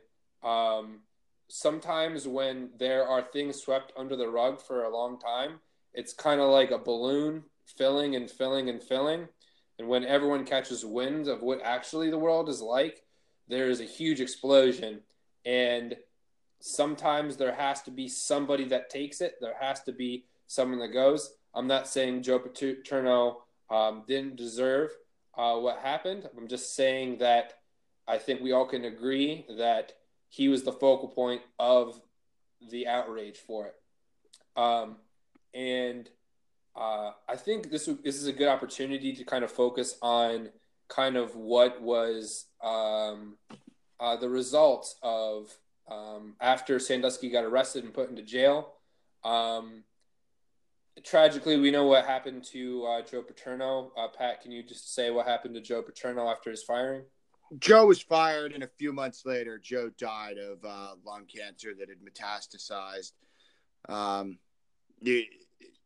Speaker 3: um, sometimes when there are things swept under the rug for a long time, it's kind of like a balloon filling and filling and filling. And when everyone catches wind of what actually the world is like, there is a huge explosion. And sometimes there has to be somebody that takes it. There has to be someone that goes. I'm not saying Joe Paterno um, didn't deserve uh, what happened. I'm just saying that I think we all can agree that he was the focal point of the outrage for it. Um, and uh, I think this this is a good opportunity to kind of focus on kind of what was um, uh, the results of um, after Sandusky got arrested and put into jail. Um, tragically, we know what happened to uh, Joe Paterno. Uh, Pat, can you just say what happened to Joe Paterno after his firing?
Speaker 1: Joe was fired, and a few months later, Joe died of uh, lung cancer that had metastasized. Um, you,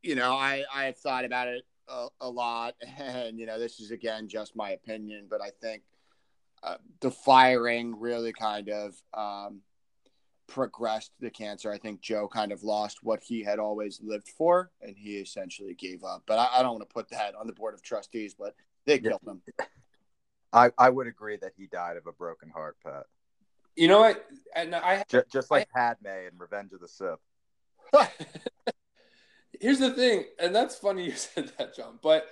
Speaker 1: you know, I, I thought about it a, a, lot, and you know, this is again just my opinion, but I think uh, the firing really kind of um, progressed the cancer. I think Joe kind of lost what he had always lived for, and he essentially gave up. But I, I don't want to put that on the board of trustees, but they killed him.
Speaker 2: I, I would agree that he died of a broken heart, Pat.
Speaker 3: You know what? And I
Speaker 2: just, just like I, Padme in Revenge of the Sith.
Speaker 3: here's the thing, and that's funny you said that, John. But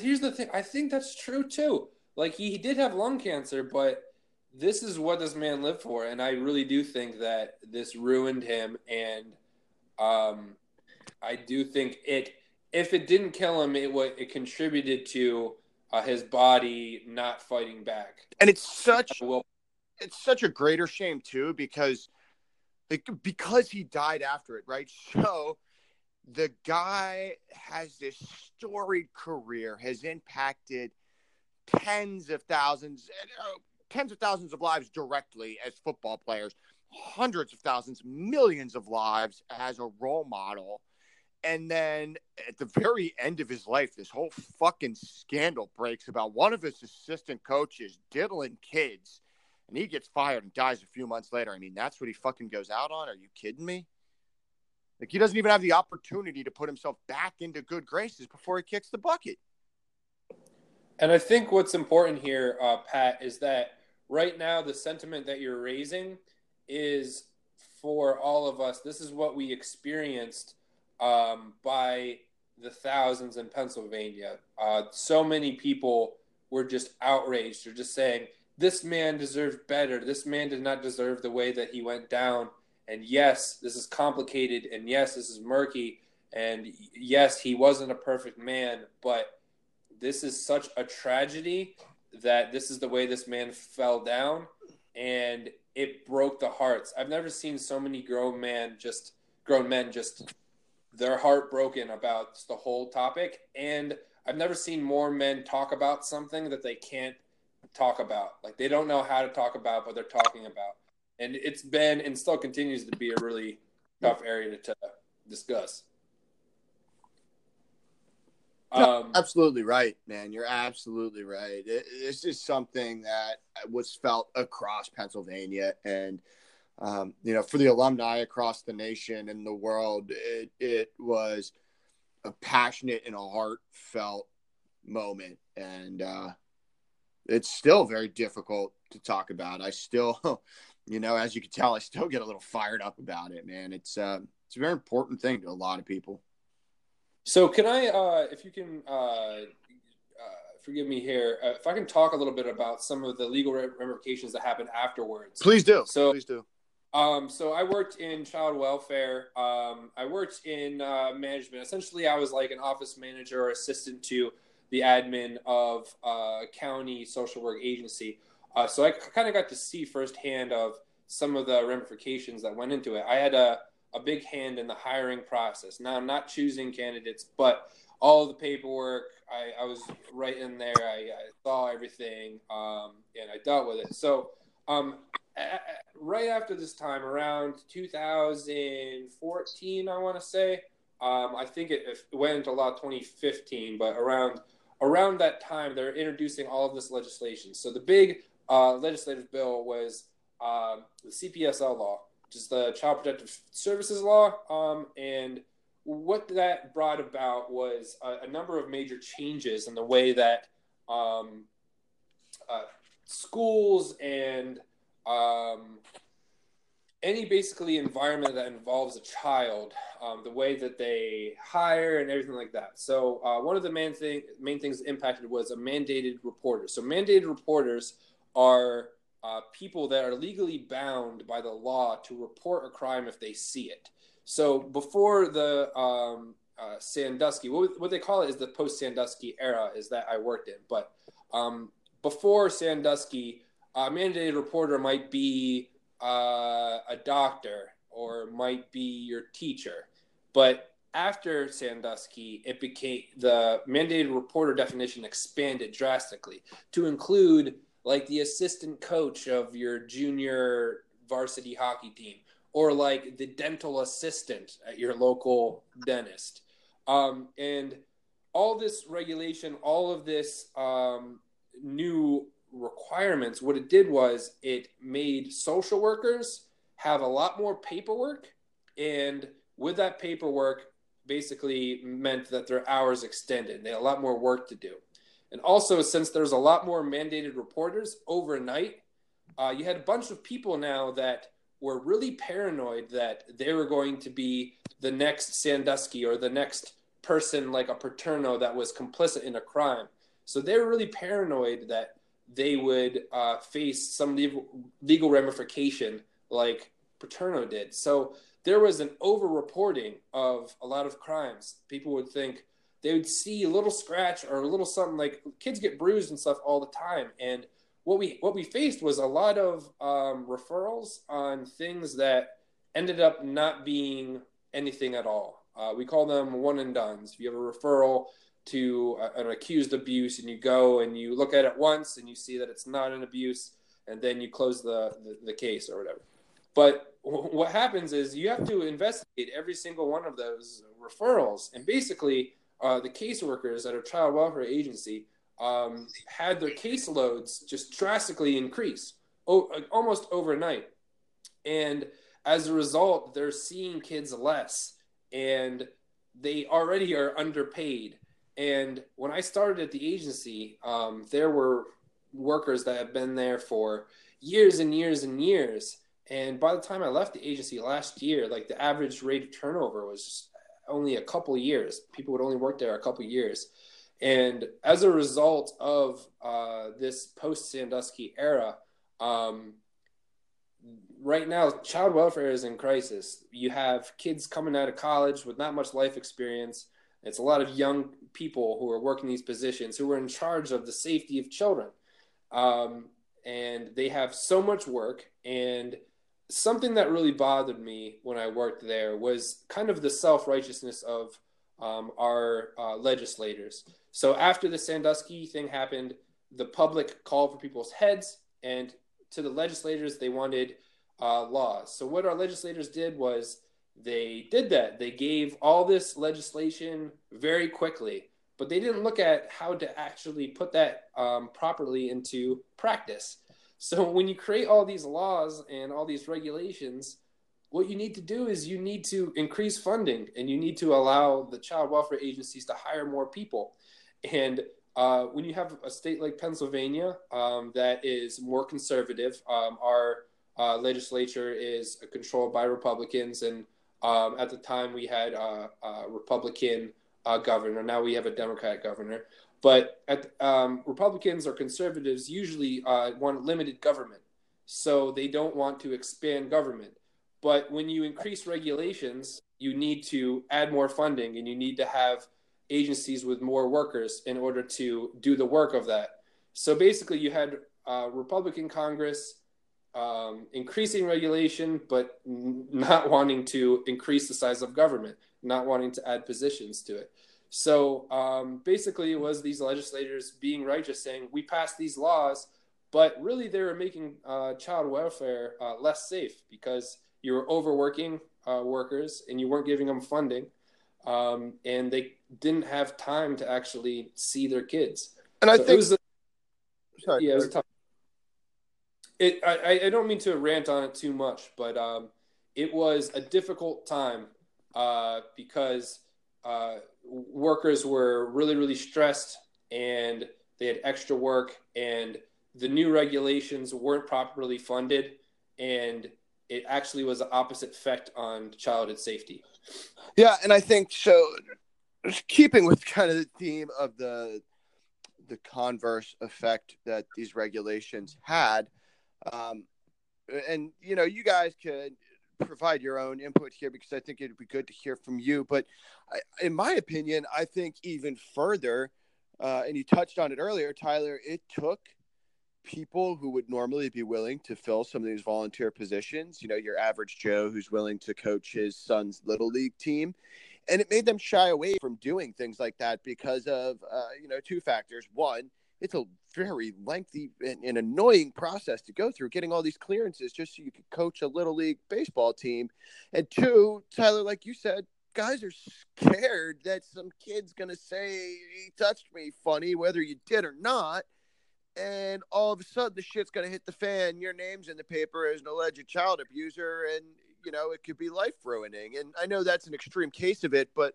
Speaker 3: here's the thing: I think that's true too. Like he, he did have lung cancer, but this is what this man lived for, and I really do think that this ruined him. And um, I do think it, if it didn't kill him, it what it contributed to uh, his body not fighting back.
Speaker 1: And it's such well, it's such a greater shame too because like because he died after it, right? So the guy has this storied career, has impacted tens of thousands, uh, tens of thousands of lives directly as football players, hundreds of thousands, millions of lives as a role model. And then at the very end of his life, this whole fucking scandal breaks about one of his assistant coaches diddling kids, and he gets fired and dies a few months later. I mean, that's what he fucking goes out on. Are you kidding me? Like he doesn't even have the opportunity to put himself back into good graces before he kicks the bucket.
Speaker 3: And I think what's important here, uh, Pat, is that right now the sentiment that you're raising is for all of us. This is what we experienced um, by the thousands in Pennsylvania. Uh, so many people were just outraged. They're just saying, this man deserved better. This man did not deserve the way that he went down. And yes, this is complicated. And yes, this is murky. And yes, he wasn't a perfect man. But this is such a tragedy that this is the way this man fell down. And it broke the hearts. I've never seen so many grown men just grown men just their heart broken about the whole topic. And I've never seen more men talk about something that they can't talk about. Like they don't know how to talk about, but they're talking about and it's been and still continues to be a really tough area to, to discuss.
Speaker 1: Um, absolutely right, man. You're absolutely right. It, this is something that was felt across Pennsylvania, and um, you know, for the alumni across the nation and the world, it, it was a passionate and a heartfelt moment, and uh, it's still very difficult to talk about. I still you know, as you can tell, I still get a little fired up about it, man. It's uh, it's a very important thing to a lot of people.
Speaker 3: So, can I, uh, if you can, uh, uh, forgive me here, uh, if I can talk a little bit about some of the legal ramifications that happened afterwards.
Speaker 1: Please do.
Speaker 3: So,
Speaker 1: please do.
Speaker 3: Um, so I worked in child welfare. Um, I worked in uh, management. Essentially, I was like an office manager or assistant to the admin of a county social work agency. Uh, so I kind of got to see firsthand of some of the ramifications that went into it. I had a, a big hand in the hiring process. Now I'm not choosing candidates, but all the paperwork, I, I was right in there. I, I saw everything, um, and I dealt with it. So um, right after this time, around 2014, I want to say. Um, I think it, it went into law 2015, but around around that time, they're introducing all of this legislation. So the big uh, legislative bill was uh, the CPSL law, is the Child Protective Services law, um, and what that brought about was a, a, number of major changes in the way that um, uh, schools and um, any basically environment that involves a child, um, the way that they hire and everything like that. So uh, one of the main thing main things impacted was a mandated reporter. So mandated reporters are uh, people that are legally bound by the law to report a crime if they see it. So before the um, uh, Sandusky, what, what, they call it is the post Sandusky era, is that I worked in. But um, before Sandusky, a mandated reporter might be uh, a doctor or might be your teacher. But after Sandusky, it became the mandated reporter definition expanded drastically to include like the assistant coach of your junior varsity hockey team or like the dental assistant at your local dentist. Um, and all this regulation, all of this um, new requirements, what it did was it made social workers have a lot more paperwork. And with that paperwork, basically meant that their hours extended. They had a lot more work to do. And also, since there's a lot more mandated reporters overnight, uh, you had a bunch of people now that were really paranoid that they were going to be the next Sandusky or the next person like a Paterno that was complicit in a crime. So they were really paranoid that they would uh, face some legal, legal ramification like Paterno did. So there was an over-reporting of a lot of crimes. People would think they would see a little scratch or a little something like kids get bruised and stuff all the time. And what we what we faced was a lot of um, referrals on things that ended up not being anything at all. Uh, we call them one and duns. If you have a referral to a, an accused abuse and you go and you look at it once and you see that it's not an abuse and then you close the, the, the case or whatever but what happens is you have to investigate every single one of those referrals and basically uh, the caseworkers at a child welfare agency um, had their caseloads just drastically increase o- almost overnight and as a result they're seeing kids less and they already are underpaid and when I started at the agency, um, there were workers that have been there for years and years and years. And by the time I left the agency last year, like the average rate of turnover was only a couple years. People would only work there a couple years. And as a result of uh, this post Sandusky era, um, right now, child welfare is in crisis. You have kids coming out of college with not much life experience. It's a lot of young people who are working these positions who are in charge of the safety of children. Um, and they have so much work. And something that really bothered me when I worked there was kind of the self righteousness of um, our uh, legislators. So after the Sandusky thing happened, the public called for people's heads, and to the legislators, they wanted uh, laws. So what our legislators did was they did that. They gave all this legislation very quickly, but they didn't look at how to actually put that um, properly into practice. So when you create all these laws and all these regulations, what you need to do is you need to increase funding and you need to allow the child welfare agencies to hire more people. And uh, when you have a state like Pennsylvania um, that is more conservative, um, our uh, legislature is controlled by Republicans, and um, at the time we had a, a Republican uh, governor. Now we have a Democratic governor. But at, um, Republicans or conservatives usually uh, want limited government, so they don't want to expand government. But when you increase regulations, you need to add more funding, and you need to have agencies with more workers in order to do the work of that. So basically, you had uh, Republican Congress um, increasing regulation, but n- not wanting to increase the size of government, not wanting to add positions to it. So um, basically, it was these legislators being righteous, saying we passed these laws, but really they were making uh, child welfare uh, less safe because you were overworking uh, workers and you weren't giving them funding, um, and they didn't have time to actually see their kids.
Speaker 1: And I
Speaker 3: So it
Speaker 1: think,
Speaker 3: was a-
Speaker 1: sorry,
Speaker 3: yeah, it was a tough. It, I, I- I don't mean to rant on it too much, but um, it was a difficult time uh, because uh, workers were really, really stressed and they had extra work, and the new regulations weren't properly funded, and it actually was the opposite effect on childhood safety.
Speaker 1: Yeah, and I think so. Keeping with kind of the theme of the the converse effect that these regulations had, um, and you know, you guys could provide your own input here because I think it'd be good to hear from you. But I, in my opinion, I think even further, uh, and you touched on it earlier, Tyler. It took people who would normally be willing to fill some of these volunteer positions. You know, your average Joe who's willing to coach his son's little league team. And it made them shy away from doing things like that because of, uh, you know, two factors. One, it's a very lengthy and, and annoying process to go through getting all these clearances just so you could coach a little league baseball team. And two, Tyler, like you said, guys are scared that some kid's going to say he touched me funny, whether you did or not and all of a sudden the shit's gonna hit the fan. Your name's in the paper as an alleged child abuser, and you know it could be life ruining. And I know that's an extreme case of it, but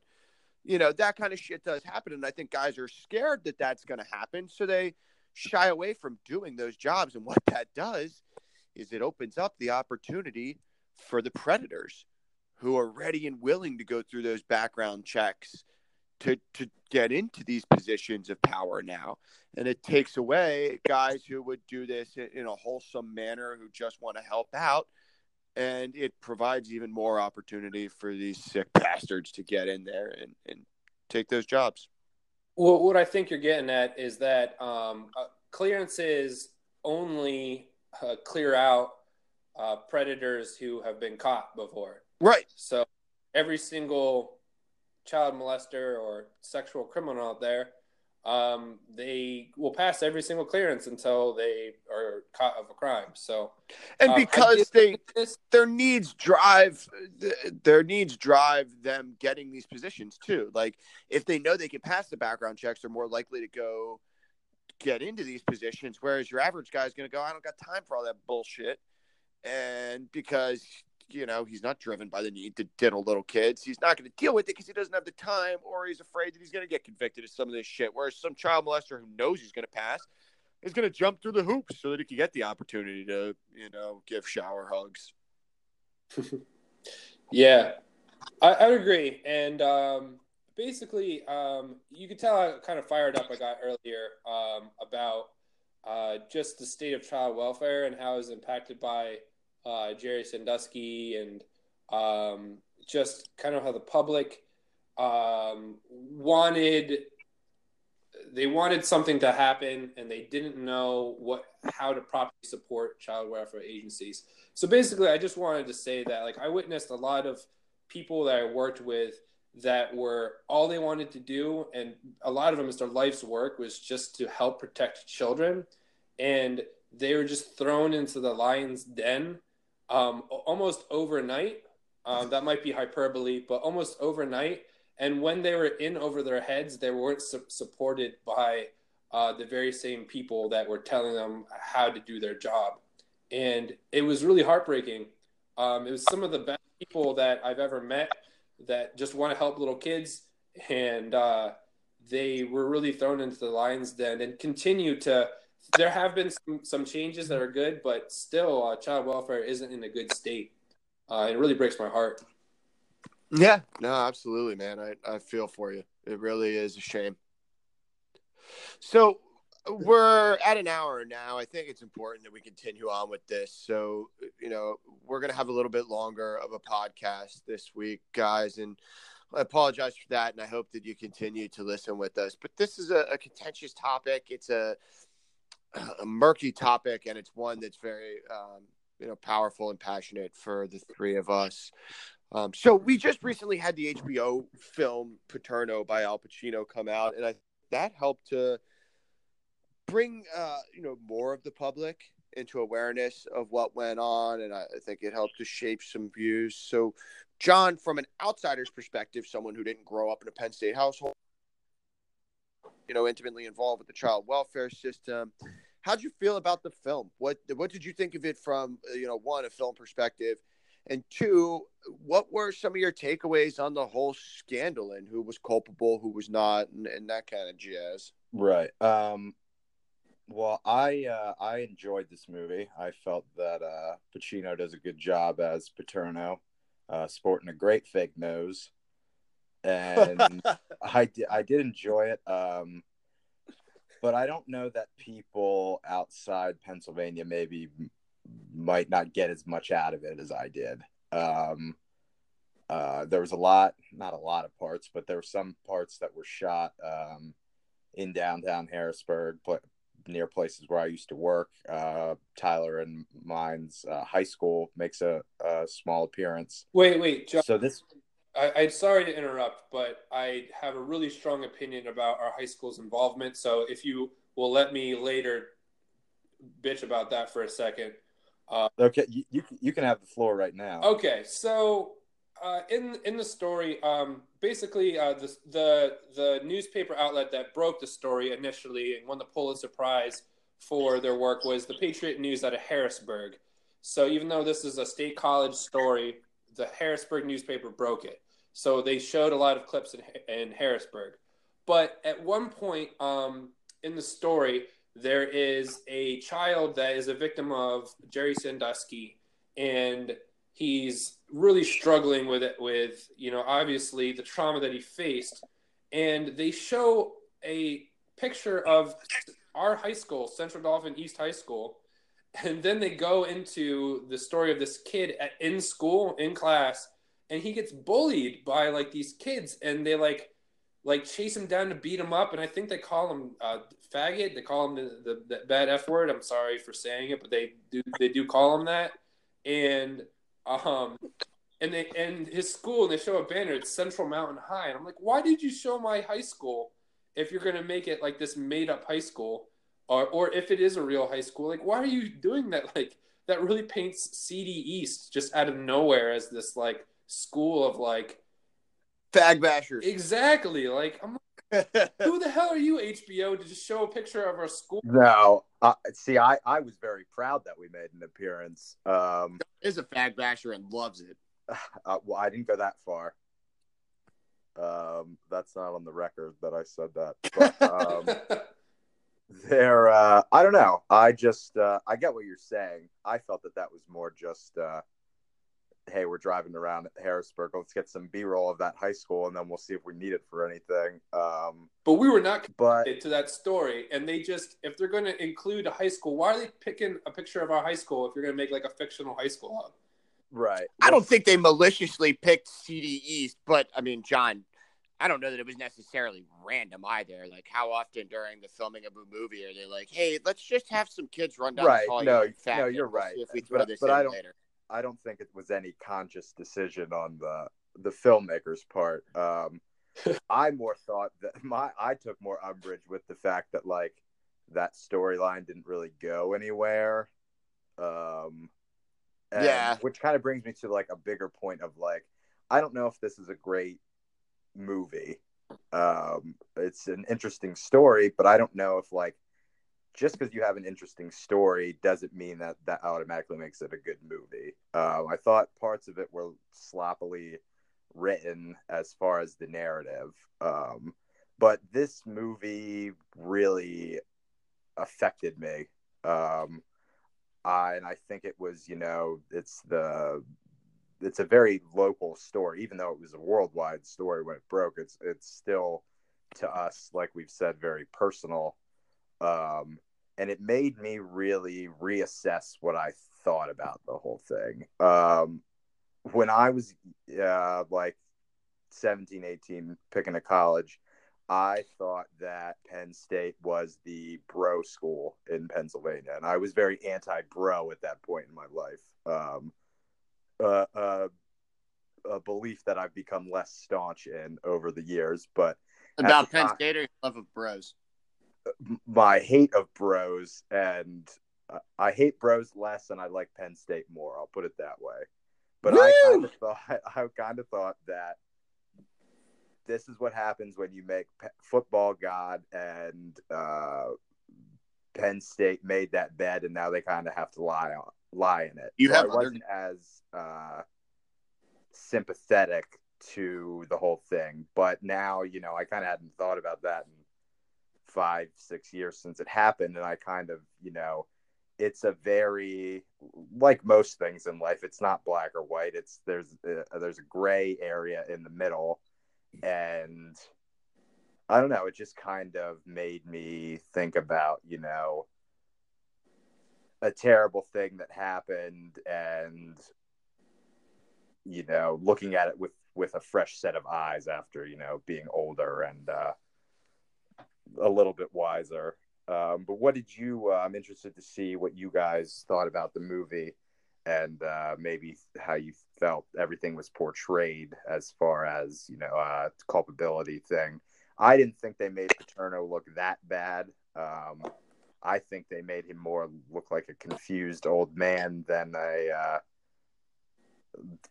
Speaker 1: you know that kind of shit does happen, and I think guys are scared that that's gonna happen, so they shy away from doing those jobs. And what that does is it opens up the opportunity for the predators who are ready and willing to go through those background checks to to get into these positions of power now and it takes away guys who would do this in a wholesome manner who just want to help out and it provides even more opportunity for these sick bastards to get in there and, and take those jobs
Speaker 3: Well, what I think you're getting at is that um, uh, clearances only uh, clear out uh, predators who have been caught before.
Speaker 1: right
Speaker 3: So every single child molester or sexual criminal out there, um, they will pass every single clearance until they are caught of a crime. So
Speaker 1: and
Speaker 3: um,
Speaker 1: because they
Speaker 3: this,
Speaker 1: their needs drive their needs drive them getting these positions too. Like if they know they can pass the background checks they're more likely to go get into these positions whereas your average guy is going to go i don't got time for all that bullshit. And because you know he's not driven by the need to diddle little kids. He's not going to deal with it because he doesn't have the time or he's afraid that he's going to get convicted of some of this shit. Whereas some child molester who knows he's going to pass is going to jump through the hoops so that he can get the opportunity to you know give shower hugs.
Speaker 3: Yeah, I, I would agree. And um, basically, um, you could tell how kind of fired up I got earlier um, about uh, just the state of child welfare and how it's impacted by uh, Jerry Sandusky and um, just kind of how the public um, wanted they wanted something to happen and they didn't know what how to properly support child welfare agencies. So basically, I just wanted to say that like I witnessed a lot of people that I worked with that were all they wanted to do, and a lot of them, as their life's work, was just to help protect children, and they were just thrown into the lion's den um, almost overnight. Um, that might be hyperbole, but almost overnight. And when they were in over their heads, they weren't su- supported by uh, the very same people that were telling them how to do their job. And it was really heartbreaking. Um, it was some of the best people that I've ever met that just want to help little kids. And uh, they were really thrown into the lion's den and continue to there have been some, some changes that are good, but still, uh, child welfare isn't in a good state. Uh, it really breaks my heart.
Speaker 1: Yeah, no, absolutely, man. I, I feel for you. It really is a shame. So we're at an hour now. I think it's important that we continue on with this. So, you know, we're going to have a little bit longer of a podcast this week, guys. And I apologize for that. And I hope that you continue to listen with us. But this is a, a contentious topic. It's a, a murky topic, and it's one that's very, um, you know, powerful and passionate for the three of us. Um, so we just recently had the HBO film Paterno by Al Pacino come out, and I that helped to bring uh, you know more of the public into awareness of what went on, and I think it helped to shape some views. So, John, from an outsider's perspective, someone who didn't grow up in a Penn State household, you know, intimately involved with the child welfare system, how'd you feel about the film? What what did you think of it from you know one a film perspective? And two, what were some of your takeaways on the whole scandal and who was culpable, who was not, and, and that kind of jazz?
Speaker 2: Right. Um, well, I uh, I enjoyed this movie. I felt that uh, Pacino does a good job as Paterno, uh, sporting a great fake nose, and I did I did enjoy it. Um, but I don't know that people outside Pennsylvania maybe might not get as much out of it as I did. Um, uh, there was a lot, not a lot of parts, but there were some parts that were shot um, in downtown Harrisburg, but near places where I used to work. Uh, Tyler and mine's uh, high school makes a, a, small appearance.
Speaker 3: Wait, wait,
Speaker 2: John, so this.
Speaker 3: I, I'm sorry to interrupt, but I have a really strong opinion about our high school's involvement. So if you will let me later bitch about that for a second.
Speaker 2: Uh, okay, you, you you can have the floor right now.
Speaker 3: Okay, so uh, in in the story, um, basically uh, the, the the newspaper outlet that broke the story initially and won the Pulitzer Prize for their work was the Patriot News out of Harrisburg. So even though this is a state college story, the Harrisburg newspaper broke it. So they showed a lot of clips in, in Harrisburg. But at one point um, in the story, there is a child that is a victim of Jerry Sandusky, and he's really struggling with it with you know obviously the trauma that he faced and they show a picture of our high school central dauphin east high school and then they go into the story of this kid at, in school in class and he gets bullied by like these kids and they like like chase him down to beat him up and i think they call him uh, faggot. They call him the, the, the bad f word. I'm sorry for saying it but they do they do call him that. And um, and they and his school and they show a banner. It's Central Mountain High, and I'm like, why did you show my high school if you're gonna make it like this made up high school, or or if it is a real high school? Like, why are you doing that? Like, that really paints CD East just out of nowhere as this like school of like
Speaker 1: fag bashers.
Speaker 3: Exactly. Like, I'm who the hell are you, HBO, to just show a picture of our school?
Speaker 2: No, uh, see, I, I was very proud that we made an appearance. Um,
Speaker 1: is a fag basher and loves it.
Speaker 2: Uh, well, I didn't go that far. Um, that's not on the record that I said that. But um, there, uh, I don't know. I just, uh, I get what you're saying. I felt that that was more just uh, hey, we're driving around Harrisburg. Let's get some B roll of that high school, and then we'll see if we need it for anything. Um,
Speaker 3: but we were not but to that story, and they just if they're going to include a high school, why are they picking a picture of our high school if you're going to make like a fictional high school up?
Speaker 2: Right.
Speaker 1: I don't think they maliciously picked CD East, but I mean, John, I don't know that it was necessarily random either. Like, how often during the filming of a movie are they like, "Hey, let's just have some kids run down
Speaker 2: right.
Speaker 1: the hall"?
Speaker 2: No, no, you're right.
Speaker 1: if we throw
Speaker 2: but,
Speaker 1: this
Speaker 2: but
Speaker 1: in
Speaker 2: I don't,
Speaker 1: later.
Speaker 2: I don't think it was any conscious decision on the the filmmaker's part. Um, I more thought that my I took more umbrage with the fact that like that storyline didn't really go anywhere. Um, and,
Speaker 1: yeah,
Speaker 2: which kind of brings me to like a bigger point of like I don't know if this is a great movie. Um, it's an interesting story, but I don't know if like just because you have an interesting story doesn't mean that that automatically makes it a good movie. Uh, I thought parts of it were sloppily written as far as the narrative, um, but this movie really affected me. Um, and I think it was, you know, it's the it's a very local story, even though it was a worldwide story when it broke. It's it's still to us, like we've said, very personal. Um, and it made me really reassess what I thought about the whole thing. Um, when I was uh, like 17, 18, picking a college, I thought that Penn State was the bro school in Pennsylvania, and I was very anti-bro at that point in my life. Um, uh, uh, a belief that I've become less staunch in over the years, but
Speaker 1: about Penn time, State or love of bros.
Speaker 2: My hate of bros, and uh, I hate bros less, and I like Penn State more. I'll put it that way. But Woo! I kind of thought I kind of thought that this is what happens when you make football god and uh, Penn State made that bed, and now they kind of have to lie on lie in it.
Speaker 1: You so have
Speaker 2: I wasn't as uh, sympathetic to the whole thing, but now you know I kind of hadn't thought about that in five six years since it happened, and I kind of you know it's a very like most things in life it's not black or white it's there's uh, there's a gray area in the middle and I don't know, it just kind of made me think about, you know, a terrible thing that happened and you know, looking at it with with a fresh set of eyes after, you know, being older and uh a little bit wiser. Um, but what did you? Uh, I'm interested to see what you guys thought about the movie and uh, maybe how you felt everything was portrayed as far as you know uh, culpability thing. I didn't think they made Paterno look that bad. Um, I think they made him more look like a confused old man than a uh,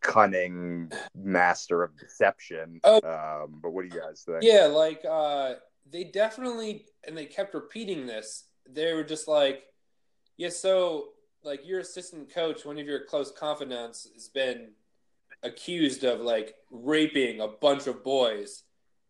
Speaker 2: cunning master of deception. Oh, um, but what do you guys think?
Speaker 3: Yeah, like uh, they definitely, and they kept repeating this. They were just like, yeah, so like your assistant coach, one of your close confidants, has been accused of like raping a bunch of boys,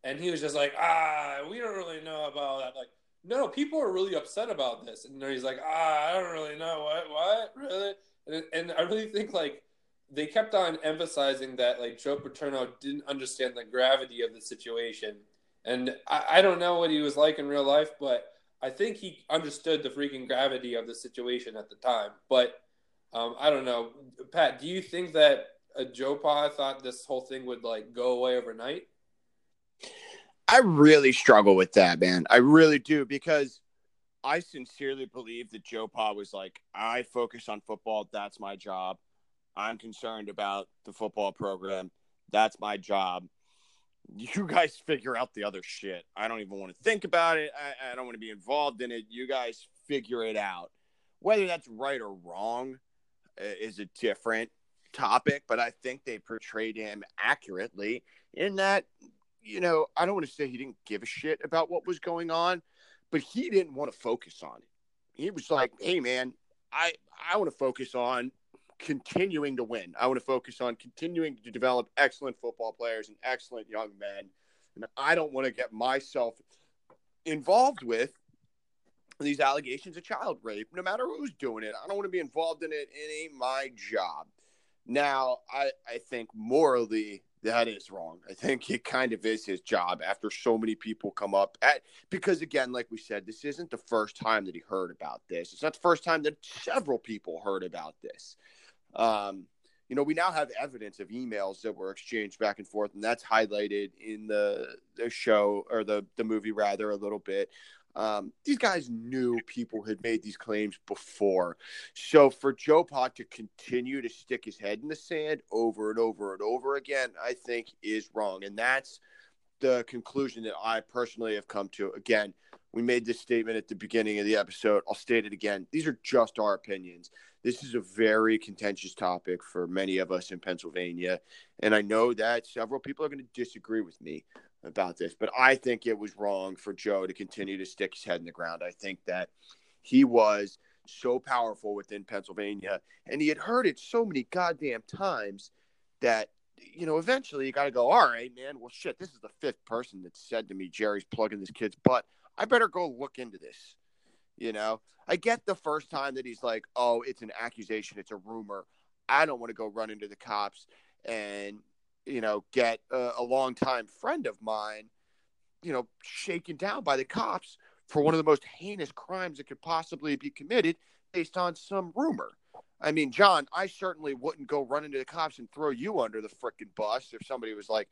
Speaker 3: and he was just like, ah, we don't really know about that. Like, no, people are really upset about this, and he's like, ah, I don't really know what, what, really, and, and I really think like they kept on emphasizing that like Joe Paterno didn't understand the gravity of the situation, and I, I don't know what he was like in real life, but I think he understood the freaking gravity of the situation at the time. But um, I don't know, Pat. Do you think that Joe Pa thought this whole thing would like go away overnight?
Speaker 1: I really struggle with that, man. I really do because I sincerely believe that Joe Pa was like, I focus on football. That's my job. I'm concerned about the football program. That's my job you guys figure out the other shit. I don't even want to think about it. I, I don't want to be involved in it. You guys figure it out. Whether that's right or wrong is a different topic, but I think they portrayed him accurately in that, you know, I don't want to say he didn't give a shit about what was going on, but he didn't want to focus on it. He was like, hey, man, I, I want to focus on continuing to win. I want to focus on continuing to develop excellent football players and excellent young men. And I don't want to get myself involved with these allegations of child rape, no matter who's doing it. I don't want to be involved in it. It ain't my job. Now, I, I think morally that is wrong. I think it kind of is his job after so many people come up at because again, like we said, this isn't the first time that he heard about this. It's not the first time that several people heard about this. Um, you know, we now have evidence of emails that were exchanged back and forth, and that's highlighted in the the show or the the movie rather a little bit. Um, these guys knew people had made these claims before. So for Joe Pa to continue to stick his head in the sand over and over and over again, I think is wrong. And that's the conclusion that I personally have come to. Again, we made this statement at the beginning of the episode. I'll state it again. These are just our opinions this is a very contentious topic for many of us in Pennsylvania. And I know that several people are going to disagree with me about this, but I think it was wrong for Joe to continue to stick his head in the ground. I think that he was so powerful within Pennsylvania and he had heard it so many goddamn times that you know, eventually you got to go, all right, man. Well, shit, this is the fifth person that said to me, Jerry's plugging this kid's butt. I better go look into this You know, I get the first time that he's like, "Oh, it's an accusation, it's a rumor." I don't want to go run into the cops and you know get a, a longtime friend of mine, you know, shaken down by the cops for one of the most heinous crimes that could possibly be committed based on some rumor. I mean, John, I certainly wouldn't go run into the cops and throw you under the freaking bus if somebody was like,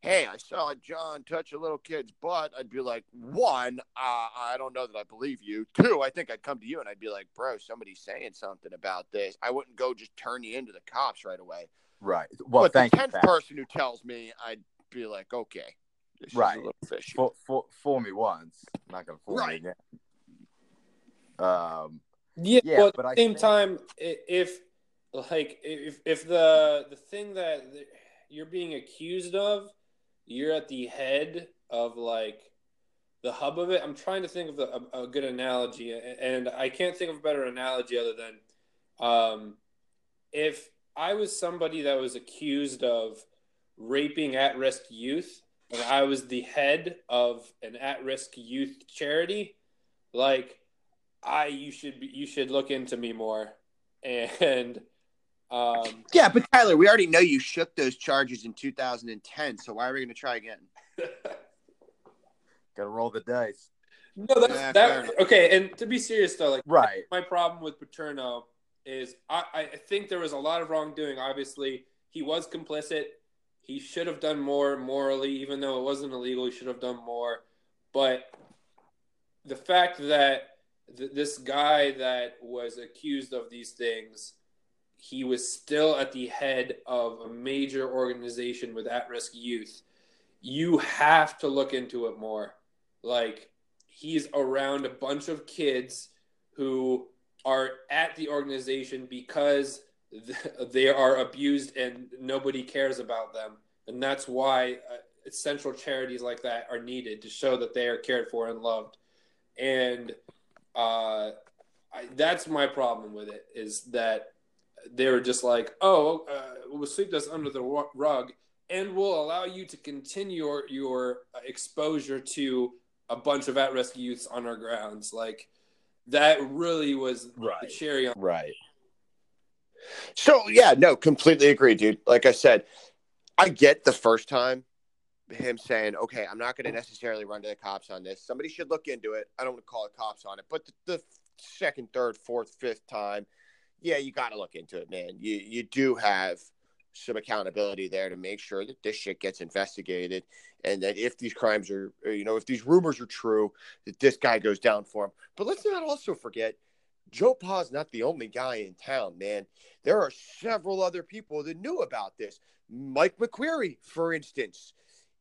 Speaker 1: "Hey, I saw John touch a little kid's butt." I'd be like, one, uh, I don't know that I believe you. Two, I think I'd come to you and I'd be like, "Bro, somebody's saying something about this." I wouldn't go just turn you into the cops right away.
Speaker 2: Right. Well,
Speaker 1: but
Speaker 2: thank
Speaker 1: the tenth
Speaker 2: Pat.
Speaker 1: person who tells me, I'd be like, "Okay, this
Speaker 2: Right.
Speaker 1: is a little fishy."
Speaker 2: Fool, fool, fool me once, not gonna fool
Speaker 1: Right.
Speaker 2: me again. Um,
Speaker 3: Yeah,
Speaker 2: Yeah,
Speaker 3: but at the same
Speaker 2: think-
Speaker 3: time, if like if if the the thing that you're being accused of, you're at the head of like the hub of it. I'm trying to think of a, a good analogy, and I can't think of a better analogy other than um, if I was somebody that was accused of raping at-risk youth, and I was the head of an at-risk youth charity, like I you should be, you should look into me more. And um
Speaker 1: Yeah, but Tyler, we already know you shook those charges in 2010. So why are we going to try again?
Speaker 2: gotta roll the dice.
Speaker 3: no that's
Speaker 1: Yeah,
Speaker 3: that okay, and to be serious though, like
Speaker 2: Right.
Speaker 3: my problem with Paterno is I, I think there was a lot of wrongdoing. Obviously, he was complicit. He should have done more morally, even though it wasn't illegal. He should have done more. But the fact that th- this guy that was accused of these things, he was still at the head of a major organization with at-risk youth. You have to look into it more. Like he's around a bunch of kids who are at the organization because they are abused and nobody cares about them. And that's why uh, central charities like that are needed to show that they are cared for and loved. And uh, I, that's my problem with it is that they were just like, oh, uh, we'll sweep this under the rug and we'll allow you to continue your, your exposure to a bunch of at-risk youths on our grounds. Like that really was the
Speaker 2: Right.
Speaker 3: cherry on.
Speaker 2: Right.
Speaker 1: So yeah, no, completely agree, dude. Like I said, I get the first time him saying, "Okay, I'm not going to necessarily run to the cops on this. Somebody should look into it. I don't want to call the cops on it." But the, the second, third, fourth, fifth time, yeah, you got to look into it, man. You you do have some accountability there to make sure that this shit gets investigated and that if these crimes are, uh, you know, if these rumors are true, that this guy goes down for him. But let's not also forget, Joe Pa's not the only guy in town, man. There are several other people that knew about this. Mike McQueary, for instance,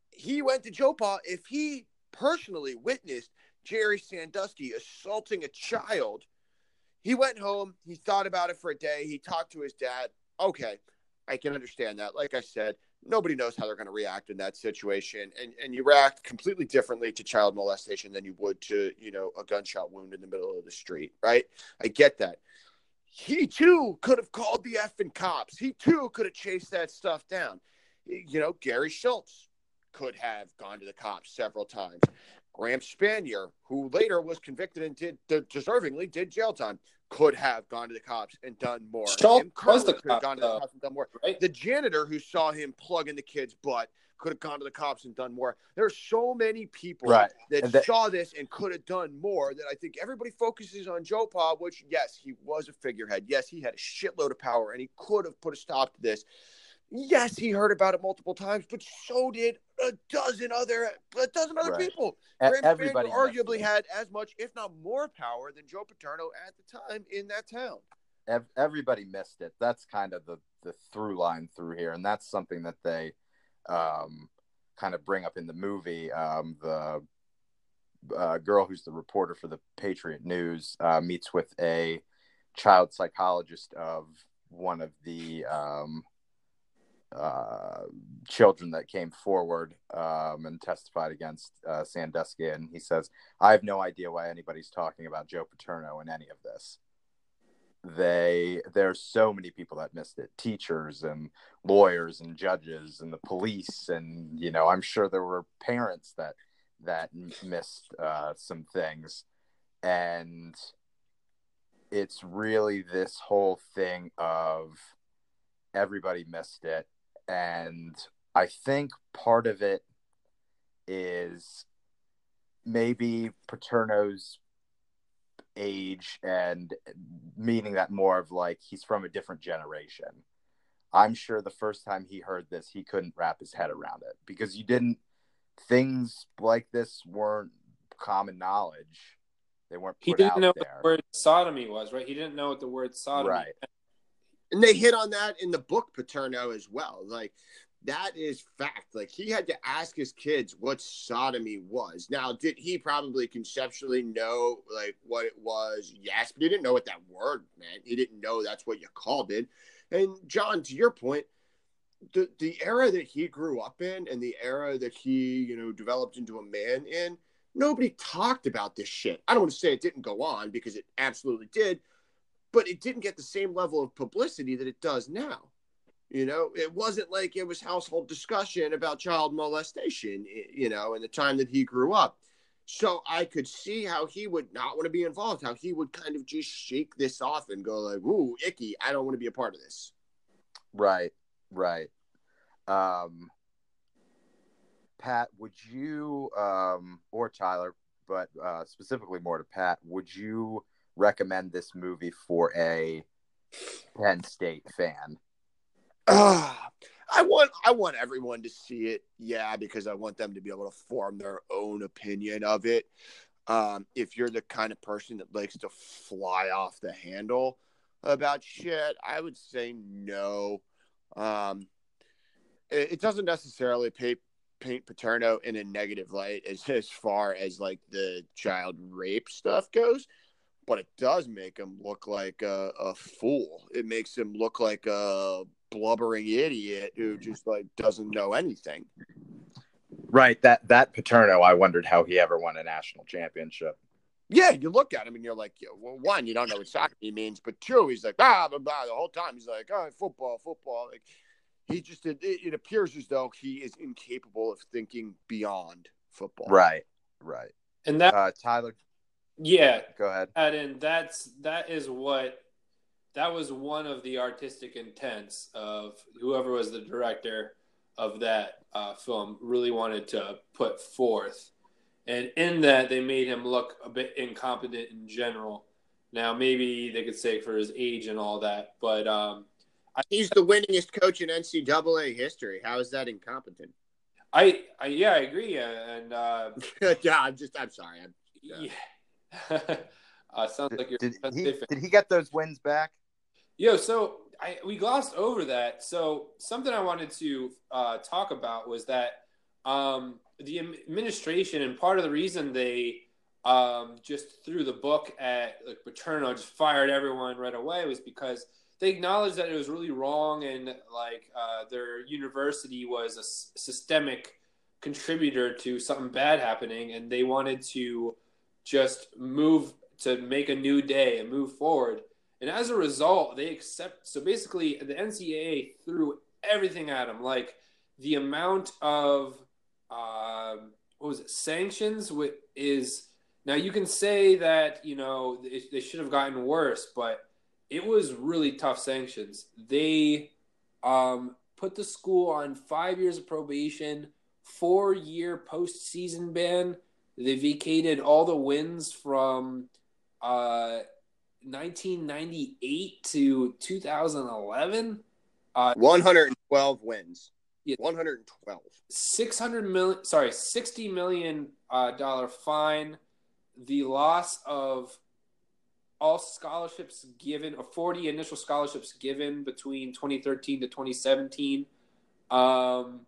Speaker 1: he went to Joe Pa. If he personally witnessed Jerry Sandusky assaulting a child, he went home. He thought about it for a day. He talked to his dad. Okay, I can understand that. Like I said, nobody knows how they're going to react in that situation, and and you react completely differently to child molestation than you would to you know a gunshot wound in the middle of the street, right? I get that. He too could have called the effing cops. He too could have chased that stuff down. You know, Gary Schultz could have gone to the cops several times. Graham Spanier, who later was convicted and did deservingly did jail time, could have gone to the cops and done more.
Speaker 3: Schultz was the
Speaker 1: could have
Speaker 3: cop,
Speaker 1: gone to the cops and done more.
Speaker 3: Right?
Speaker 1: The janitor who saw him plug in the kid's butt could have gone to the cops and done more. There are so many people
Speaker 2: Right.
Speaker 1: that,
Speaker 2: that-
Speaker 1: saw this and could have done more that I think everybody focuses on Joe Pa, which, yes, he was a figurehead. Yes, he had a shitload of power and he could have put a stop to this. Yes, he heard about it multiple times, but so did a dozen other a dozen other
Speaker 2: Right.
Speaker 1: people.
Speaker 2: E-
Speaker 1: Graham
Speaker 2: Everybody
Speaker 1: arguably had as much, if not more, power than Joe Paterno at the time in that town.
Speaker 2: Ev- everybody missed it. That's kind of the the through line through here, and that's something that they um, kind of bring up in the movie. Um, the uh, girl who's the reporter for the Patriot News uh, meets with a child psychologist of one of the um, uh, children that came forward um, and testified against uh, Sandusky, and he says, "I have no idea why anybody's talking about Joe Paterno in any of this." they there's so many people that missed it teachers and lawyers and judges and the police and you know i'm sure there were parents that that missed uh, some things and it's really this whole thing of everybody missed it and i think part of it is maybe paterno's age and meaning that more of like he's from a different generation i'm sure the first time he heard this he couldn't wrap his head around it because you didn't things like this weren't common knowledge they weren't
Speaker 3: He didn't know
Speaker 2: there.
Speaker 3: what the word sodomy was, right? He didn't know what the word sodomy.
Speaker 2: right.
Speaker 1: And they hit on that in the book Paterno as well. Like that is fact. Like he had to ask his kids what sodomy was. Now, did he probably conceptually know like what it was? Yes, but he didn't know what that word meant. He didn't know that's what you called it. And John, to your point, the the era that he grew up in and the era that he, you know, developed into a man in, nobody talked about this shit. I don't want to say it didn't go on because it absolutely did, but it didn't get the same level of publicity that it does now. You know, it wasn't like it was household discussion about child molestation, you know, in the time that he grew up. So I could see how he would not want to be involved, how he would kind of just shake this off and go like, "Ooh, icky, I don't want to be a part of this."
Speaker 2: right right um pat would you um or tyler but uh specifically more to pat would you recommend this movie for a penn state fan
Speaker 1: Ah, I want I want everyone to see it, yeah, because I want them to be able to form their own opinion of it. Um, if you're the kind of person that likes to fly off the handle about shit, I would say no. Um, it, it doesn't necessarily paint paint Paterno in a negative light as as far as like the child rape stuff goes. But it does make him look like a, a fool. It makes him look like a blubbering idiot who just like doesn't know anything.
Speaker 2: right that that paterno i wondered how he ever won a national championship
Speaker 1: Yeah, you look at him and you're like, well, one, you don't know what soccer means, but two, he's like, ah, blah, blah, the whole time. He's like, oh, football, football. Like, he just, it, it appears as though he is incapable of thinking beyond football.
Speaker 2: right right
Speaker 3: And that,
Speaker 2: uh tyler
Speaker 3: yeah,
Speaker 2: go ahead
Speaker 3: and that's that is what that was one of the artistic intents of whoever was the director of that uh, film really wanted to put forth and in that they made him look a bit incompetent in general now maybe they could say for his age and all that but um,
Speaker 1: He's the winningest coach in NCAA history. How is that incompetent?
Speaker 3: I, I yeah i agree and uh,
Speaker 1: yeah, I'm just, I'm sorry. I'm,
Speaker 3: yeah, uh, sounds like you're
Speaker 2: did he, did he get those wins back
Speaker 3: Yo, so I we glossed over that. So something I wanted to uh, talk about was that um, the administration and part of the reason they um, just threw the book at like Paterno, just fired everyone right away, was because they acknowledged that it was really wrong and like uh, their university was a s- systemic contributor to something bad happening, and they wanted to just move to make a new day and move forward. And as a result, they accept. So basically, the NCAA threw everything at them, like the amount of um, what was it sanctions wi- is. Now you can say that you know they should have gotten worse, but it was really tough sanctions. They um, put the school on five years of probation, four year postseason ban. They vacated all the wins from uh, 1998 to 2011. Uh,
Speaker 1: 112 wins.
Speaker 3: Yeah.
Speaker 1: 112.
Speaker 3: 600 million, sorry, 60 million uh, dollar fine. The loss of all scholarships given, or 40 initial scholarships given between 2013 to 2017. Um,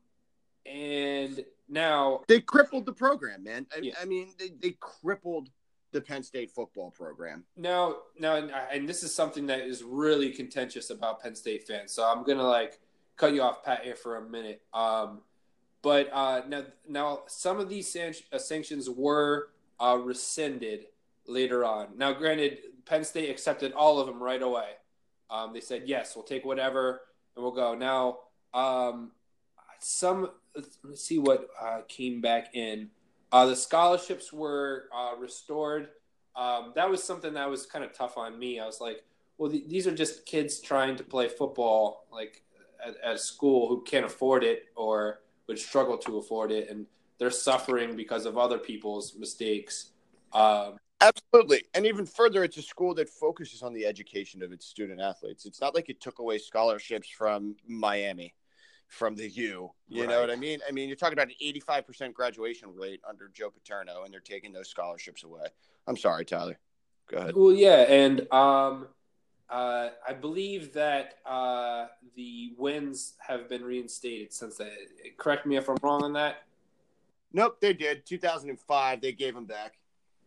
Speaker 3: and now
Speaker 1: They crippled the program, man. I,
Speaker 3: Yeah.
Speaker 1: I mean, they, they crippled the Penn State football program.
Speaker 3: Now, now, and this is something that is really contentious about Penn State fans. So I'm gonna like cut you off, Pat, here for a minute. Um, but uh, now, now some of these san- uh, sanctions were uh, rescinded later on. Now, granted, Penn State accepted all of them right away. Um, they said yes, we'll take whatever, and we'll go. Now, um, some let's see what uh, came back in. Uh, the scholarships were uh, restored. um, that was something that was kind of tough on me. I was like, well, th- these are just kids trying to play football, like at, at school, who can't afford it or would struggle to afford it, and they're suffering because of other people's mistakes. Um,
Speaker 1: Absolutely. And even further, it's a school that focuses on the education of its student athletes. It's not like it took away scholarships from Miami, from the U. You right. know what I mean? I mean, you're talking about an 85% graduation rate under Joe Paterno, and they're taking those scholarships away. I'm sorry, Tyler. Go ahead.
Speaker 3: Well, yeah. And um, uh, I believe that uh, the wins have been reinstated since then. Correct me if I'm wrong on that.
Speaker 1: Nope, they did. 2005, they gave them back.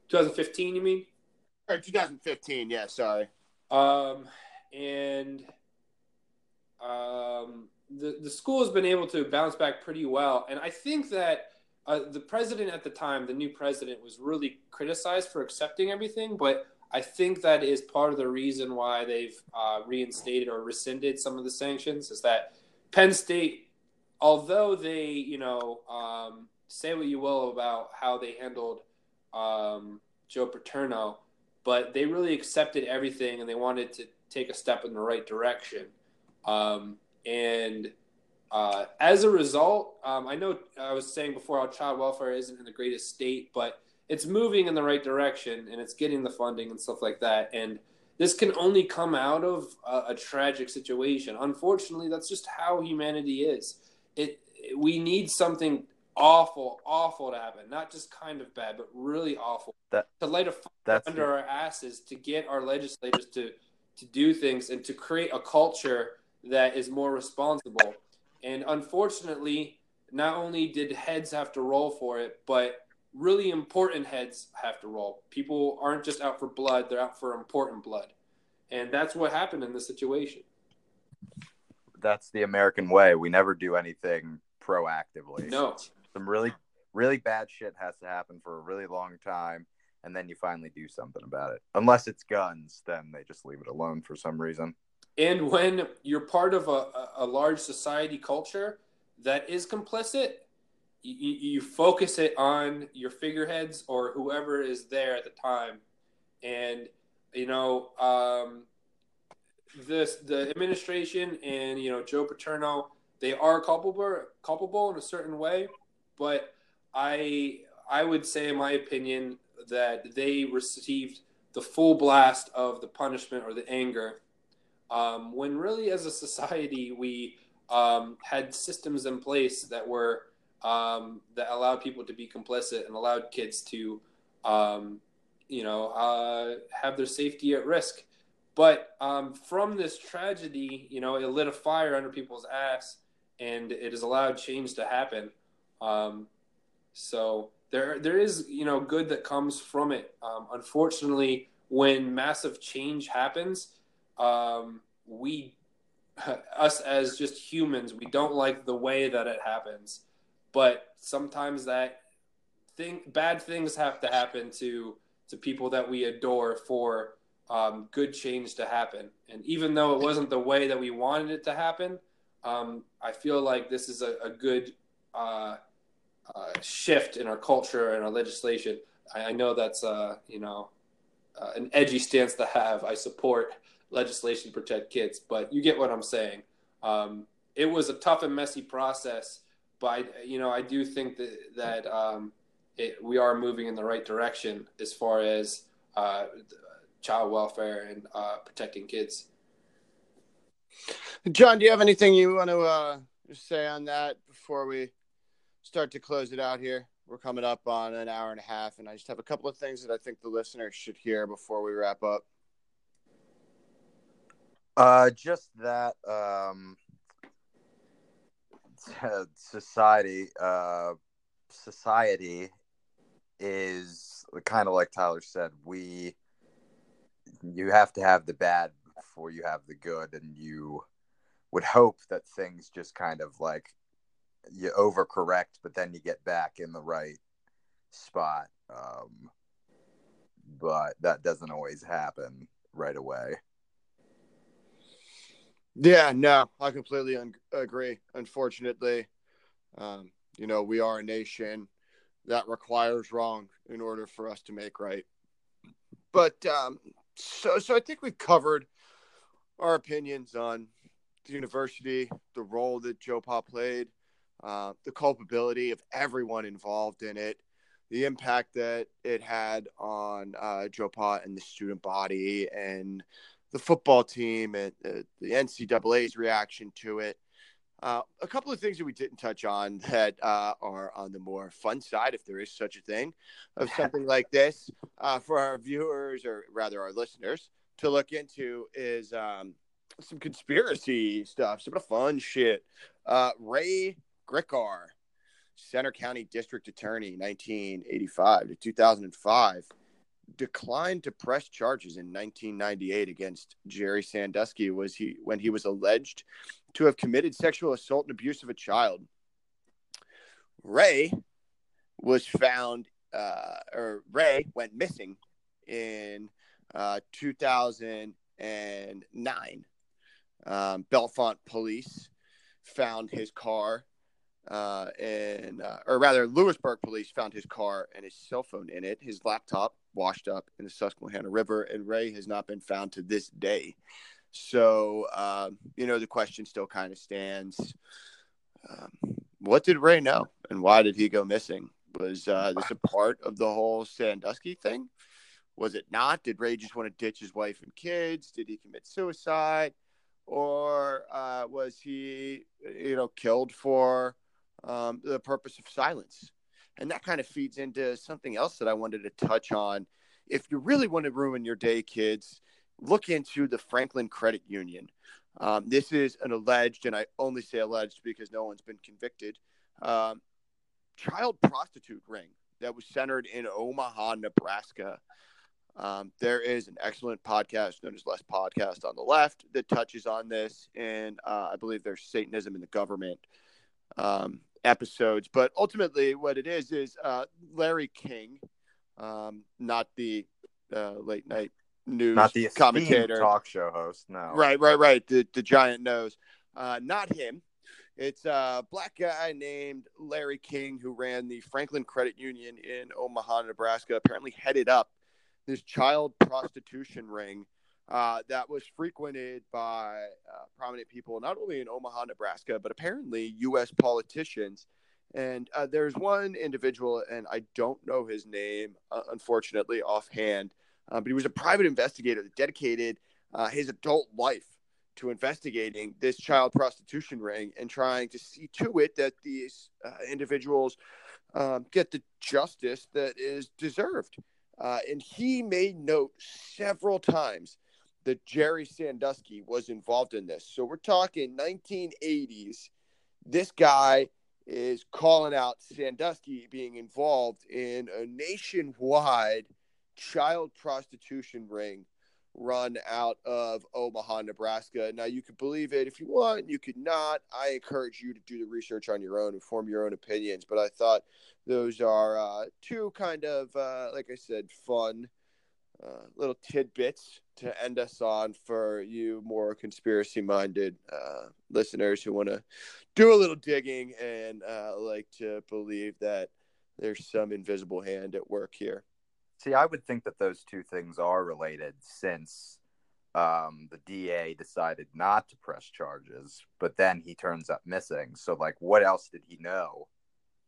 Speaker 3: 2015, you mean?
Speaker 1: Or 2015, yeah, sorry.
Speaker 3: Um, and um, the the school has been able to bounce back pretty well, and I think that uh, the president at the time, the new president, was really criticized for accepting everything, but I think that is part of the reason why they've uh, reinstated or rescinded some of the sanctions. Is that Penn State, although they, you know, um, say what you will about how they handled um, Joe Paterno, but they really accepted everything and they wanted to take a step in the right direction. Um, and uh, as a result, um, I know I was saying before how child welfare isn't in the greatest state, but it's moving in the right direction and it's getting the funding and stuff like that. And this can only come out of a, a tragic situation. Unfortunately, that's just how humanity is. It we need something awful, awful to happen. Not just kind of bad, but really awful.
Speaker 2: That,
Speaker 3: to light a fire under our asses to get our legislators to to do things and to create a culture that is more responsible. And unfortunately, not only did heads have to roll for it, but really important heads have to roll. People aren't just out for blood, they're out for important blood. And that's what happened in this situation.
Speaker 2: That's the American way. We never do anything proactively.
Speaker 3: No
Speaker 2: some really really bad shit has to happen for a really long time and then you finally do something about it unless it's guns then they just leave it alone for some reason
Speaker 3: and when you're part of a, a large society culture that is complicit you, you focus it on your figureheads or whoever is there at the time. And you know um, this the administration and you know joe paterno they are culpable culpable in a certain way. But I I would say, in my opinion, that they received the full blast of the punishment or the anger, um, when really, as a society, we um, had systems in place that were um, that allowed people to be complicit and allowed kids to, um, you know, uh, have their safety at risk. But um, from this tragedy, you know, it lit a fire under people's ass, and it has allowed change to happen. Um, so there there is you know good that comes from it. Unfortunately, when massive change happens, um, we us as just humans we don't like the way that it happens. But sometimes that thing bad things have to happen to to people that we adore for um, good change to happen. And even though it wasn't the way that we wanted it to happen, um, I feel like this is a, a good uh, uh, shift in our culture and our legislation. I, I know that's uh, you know uh, an edgy stance to have. I support legislation to protect kids, but you get what I'm saying. Um, it was a tough and messy process, but I, you know I do think that that um, it, we are moving in the right direction as far as uh, child welfare and uh, protecting kids.
Speaker 1: John, do you have anything you want to uh, say on that before we start to close it out here. We're coming up on an hour and a half, and I just have a couple of things that I think the listeners should hear before we wrap up.
Speaker 2: Uh, just that um, society, uh, society is kind of like Tyler said. We you have to have the bad before you have the good, and you would hope that things just kind of like you overcorrect, but then you get back in the right spot. Um, but that doesn't always happen right away.
Speaker 1: Yeah, no, I completely un- agree. Unfortunately, um, you know, we are a nation that requires wrong in order for us to make right. but um, so so I think we've covered our opinions on the university, the role that Joe Pa played, uh, the culpability of everyone involved in it, the impact that it had on uh, Joe Pa and the student body and the football team and uh, the NCAA's reaction to it. Uh, a couple of things that we didn't touch on that uh, are on the more fun side, if there is such a thing, of something like this uh, for our viewers or rather our listeners to look into is um, some conspiracy stuff, some of the fun shit. Uh, Ray Gricar, Centre County District Attorney, 1985 to 2005 declined to press charges in 1998 against Jerry Sandusky was he when he was alleged to have committed sexual assault and abuse of a child. Ray was found, uh, or Ray went missing in uh, 2009. Um, Bellefonte police found his car uh, and uh, or rather, Lewisburg police found his car and his cell phone in it. His laptop washed up in the Susquehanna River, and Ray has not been found to this day. So, um, you know, the question still kind of stands: um, What did Ray know, and why did he go missing? Was uh, this a part of the whole Sandusky thing? Was it not? Did Ray just want to ditch his wife and kids? Did he commit suicide? Or uh, was he, you know, killed for um, the purpose of silence. And that kind of feeds into something else that I wanted to touch on. If you really want to ruin your day, kids, look into the Franklin Credit Union. Um, this is an alleged, and I only say alleged because no one's been convicted, um, child prostitute ring that was centered in Omaha, Nebraska. Um, there is an excellent podcast known as Last Podcast on the left that touches on this, and uh, I believe there's Satanism in the government. Um, episodes. But ultimately, what it is is uh, Larry King, um, not the uh, late night news
Speaker 2: not the
Speaker 1: commentator,
Speaker 2: talk show host. No,
Speaker 1: right, right, right. The the giant nose, uh, not him. It's a black guy named Larry King who ran the Franklin Credit Union in Omaha, Nebraska. Apparently, headed up this child prostitution ring uh, that was frequented by uh, prominent people, not only in Omaha, Nebraska, but apparently U.S. politicians. And uh, there's one individual, and I don't know his name, uh, unfortunately, offhand, uh, but he was a private investigator that dedicated uh, his adult life to investigating this child prostitution ring and trying to see to it that these individuals um, get the justice that is deserved. and he made note several times that Jerry Sandusky was involved in this. So we're talking 1980s. This guy is calling out Sandusky being involved in a nationwide child prostitution ring run out of Omaha, Nebraska. Now, you could believe it if you want, you could not. I encourage you to do the research on your own and form your own opinions. But I thought those are uh, two kind of, uh, like I said, fun uh, little tidbits to end us on for you more conspiracy minded uh, listeners who want to do a little digging and uh, like to believe that there's some invisible hand at work here.
Speaker 2: See, I would think that those two things are related since um, the DA decided not to press charges, but then he turns up missing. So, like, what else did he know?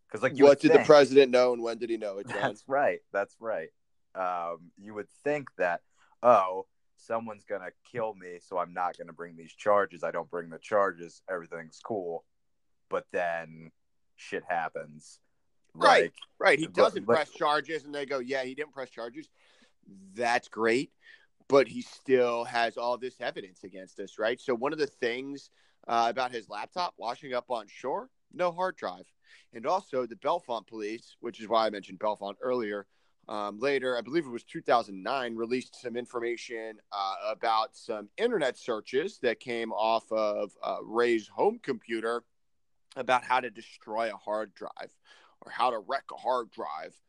Speaker 1: Because, like, what did think, the president know, and when did he know it? John?
Speaker 2: That's right. That's right um, you would think that, oh, someone's going to kill me, so I'm not going to bring these charges. I don't bring the charges. Everything's cool. But then shit happens.
Speaker 1: Right. Like, right. He doesn't press charges, and they go, yeah, he didn't press charges. That's great. But he still has all this evidence against us, right? So, one of the things uh, about his laptop washing up on shore, no hard drive. And also, the Bellefonte police, which is why I mentioned Bellefonte earlier, um, later, I believe it was 2009, released some information uh, about some internet searches that came off of uh, Ray's home computer about how to destroy a hard drive or how to wreck a hard drive.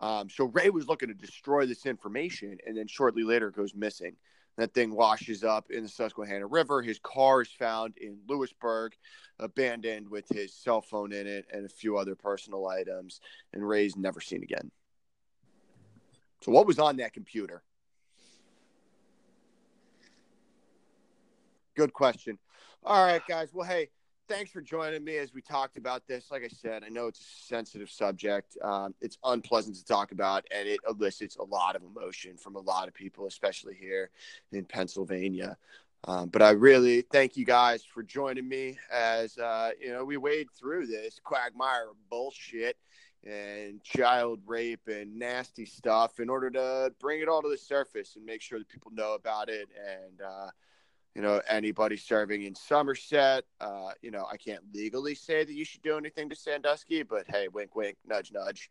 Speaker 1: Um, so Ray was looking to destroy this information, and then shortly later goes missing. That thing washes up in the Susquehanna River. His car is found in Lewisburg, abandoned with his cell phone in it and a few other personal items. And Ray's never seen again. So, what was on that computer? Good question. All right, guys. Well, hey, thanks for joining me as we talked about this. Like I said, I know it's a sensitive subject. Um, it's unpleasant to talk about, and it elicits a lot of emotion from a lot of people, especially here in Pennsylvania. Um, but I really thank you guys for joining me as uh, you know we wade through this quagmire bullshit and child rape and nasty stuff in order to bring it all to the surface and make sure that people know about it and uh, you know anybody serving in somerset uh, you know i can't legally say that you should do anything to sandusky but hey wink wink nudge nudge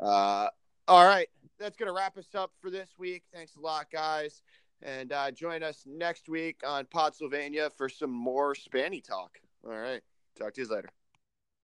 Speaker 1: uh, all right that's gonna wrap us up for this week thanks a lot guys and uh, join us next week on Potsylvania for some more Spanny talk. All right. Talk to you later.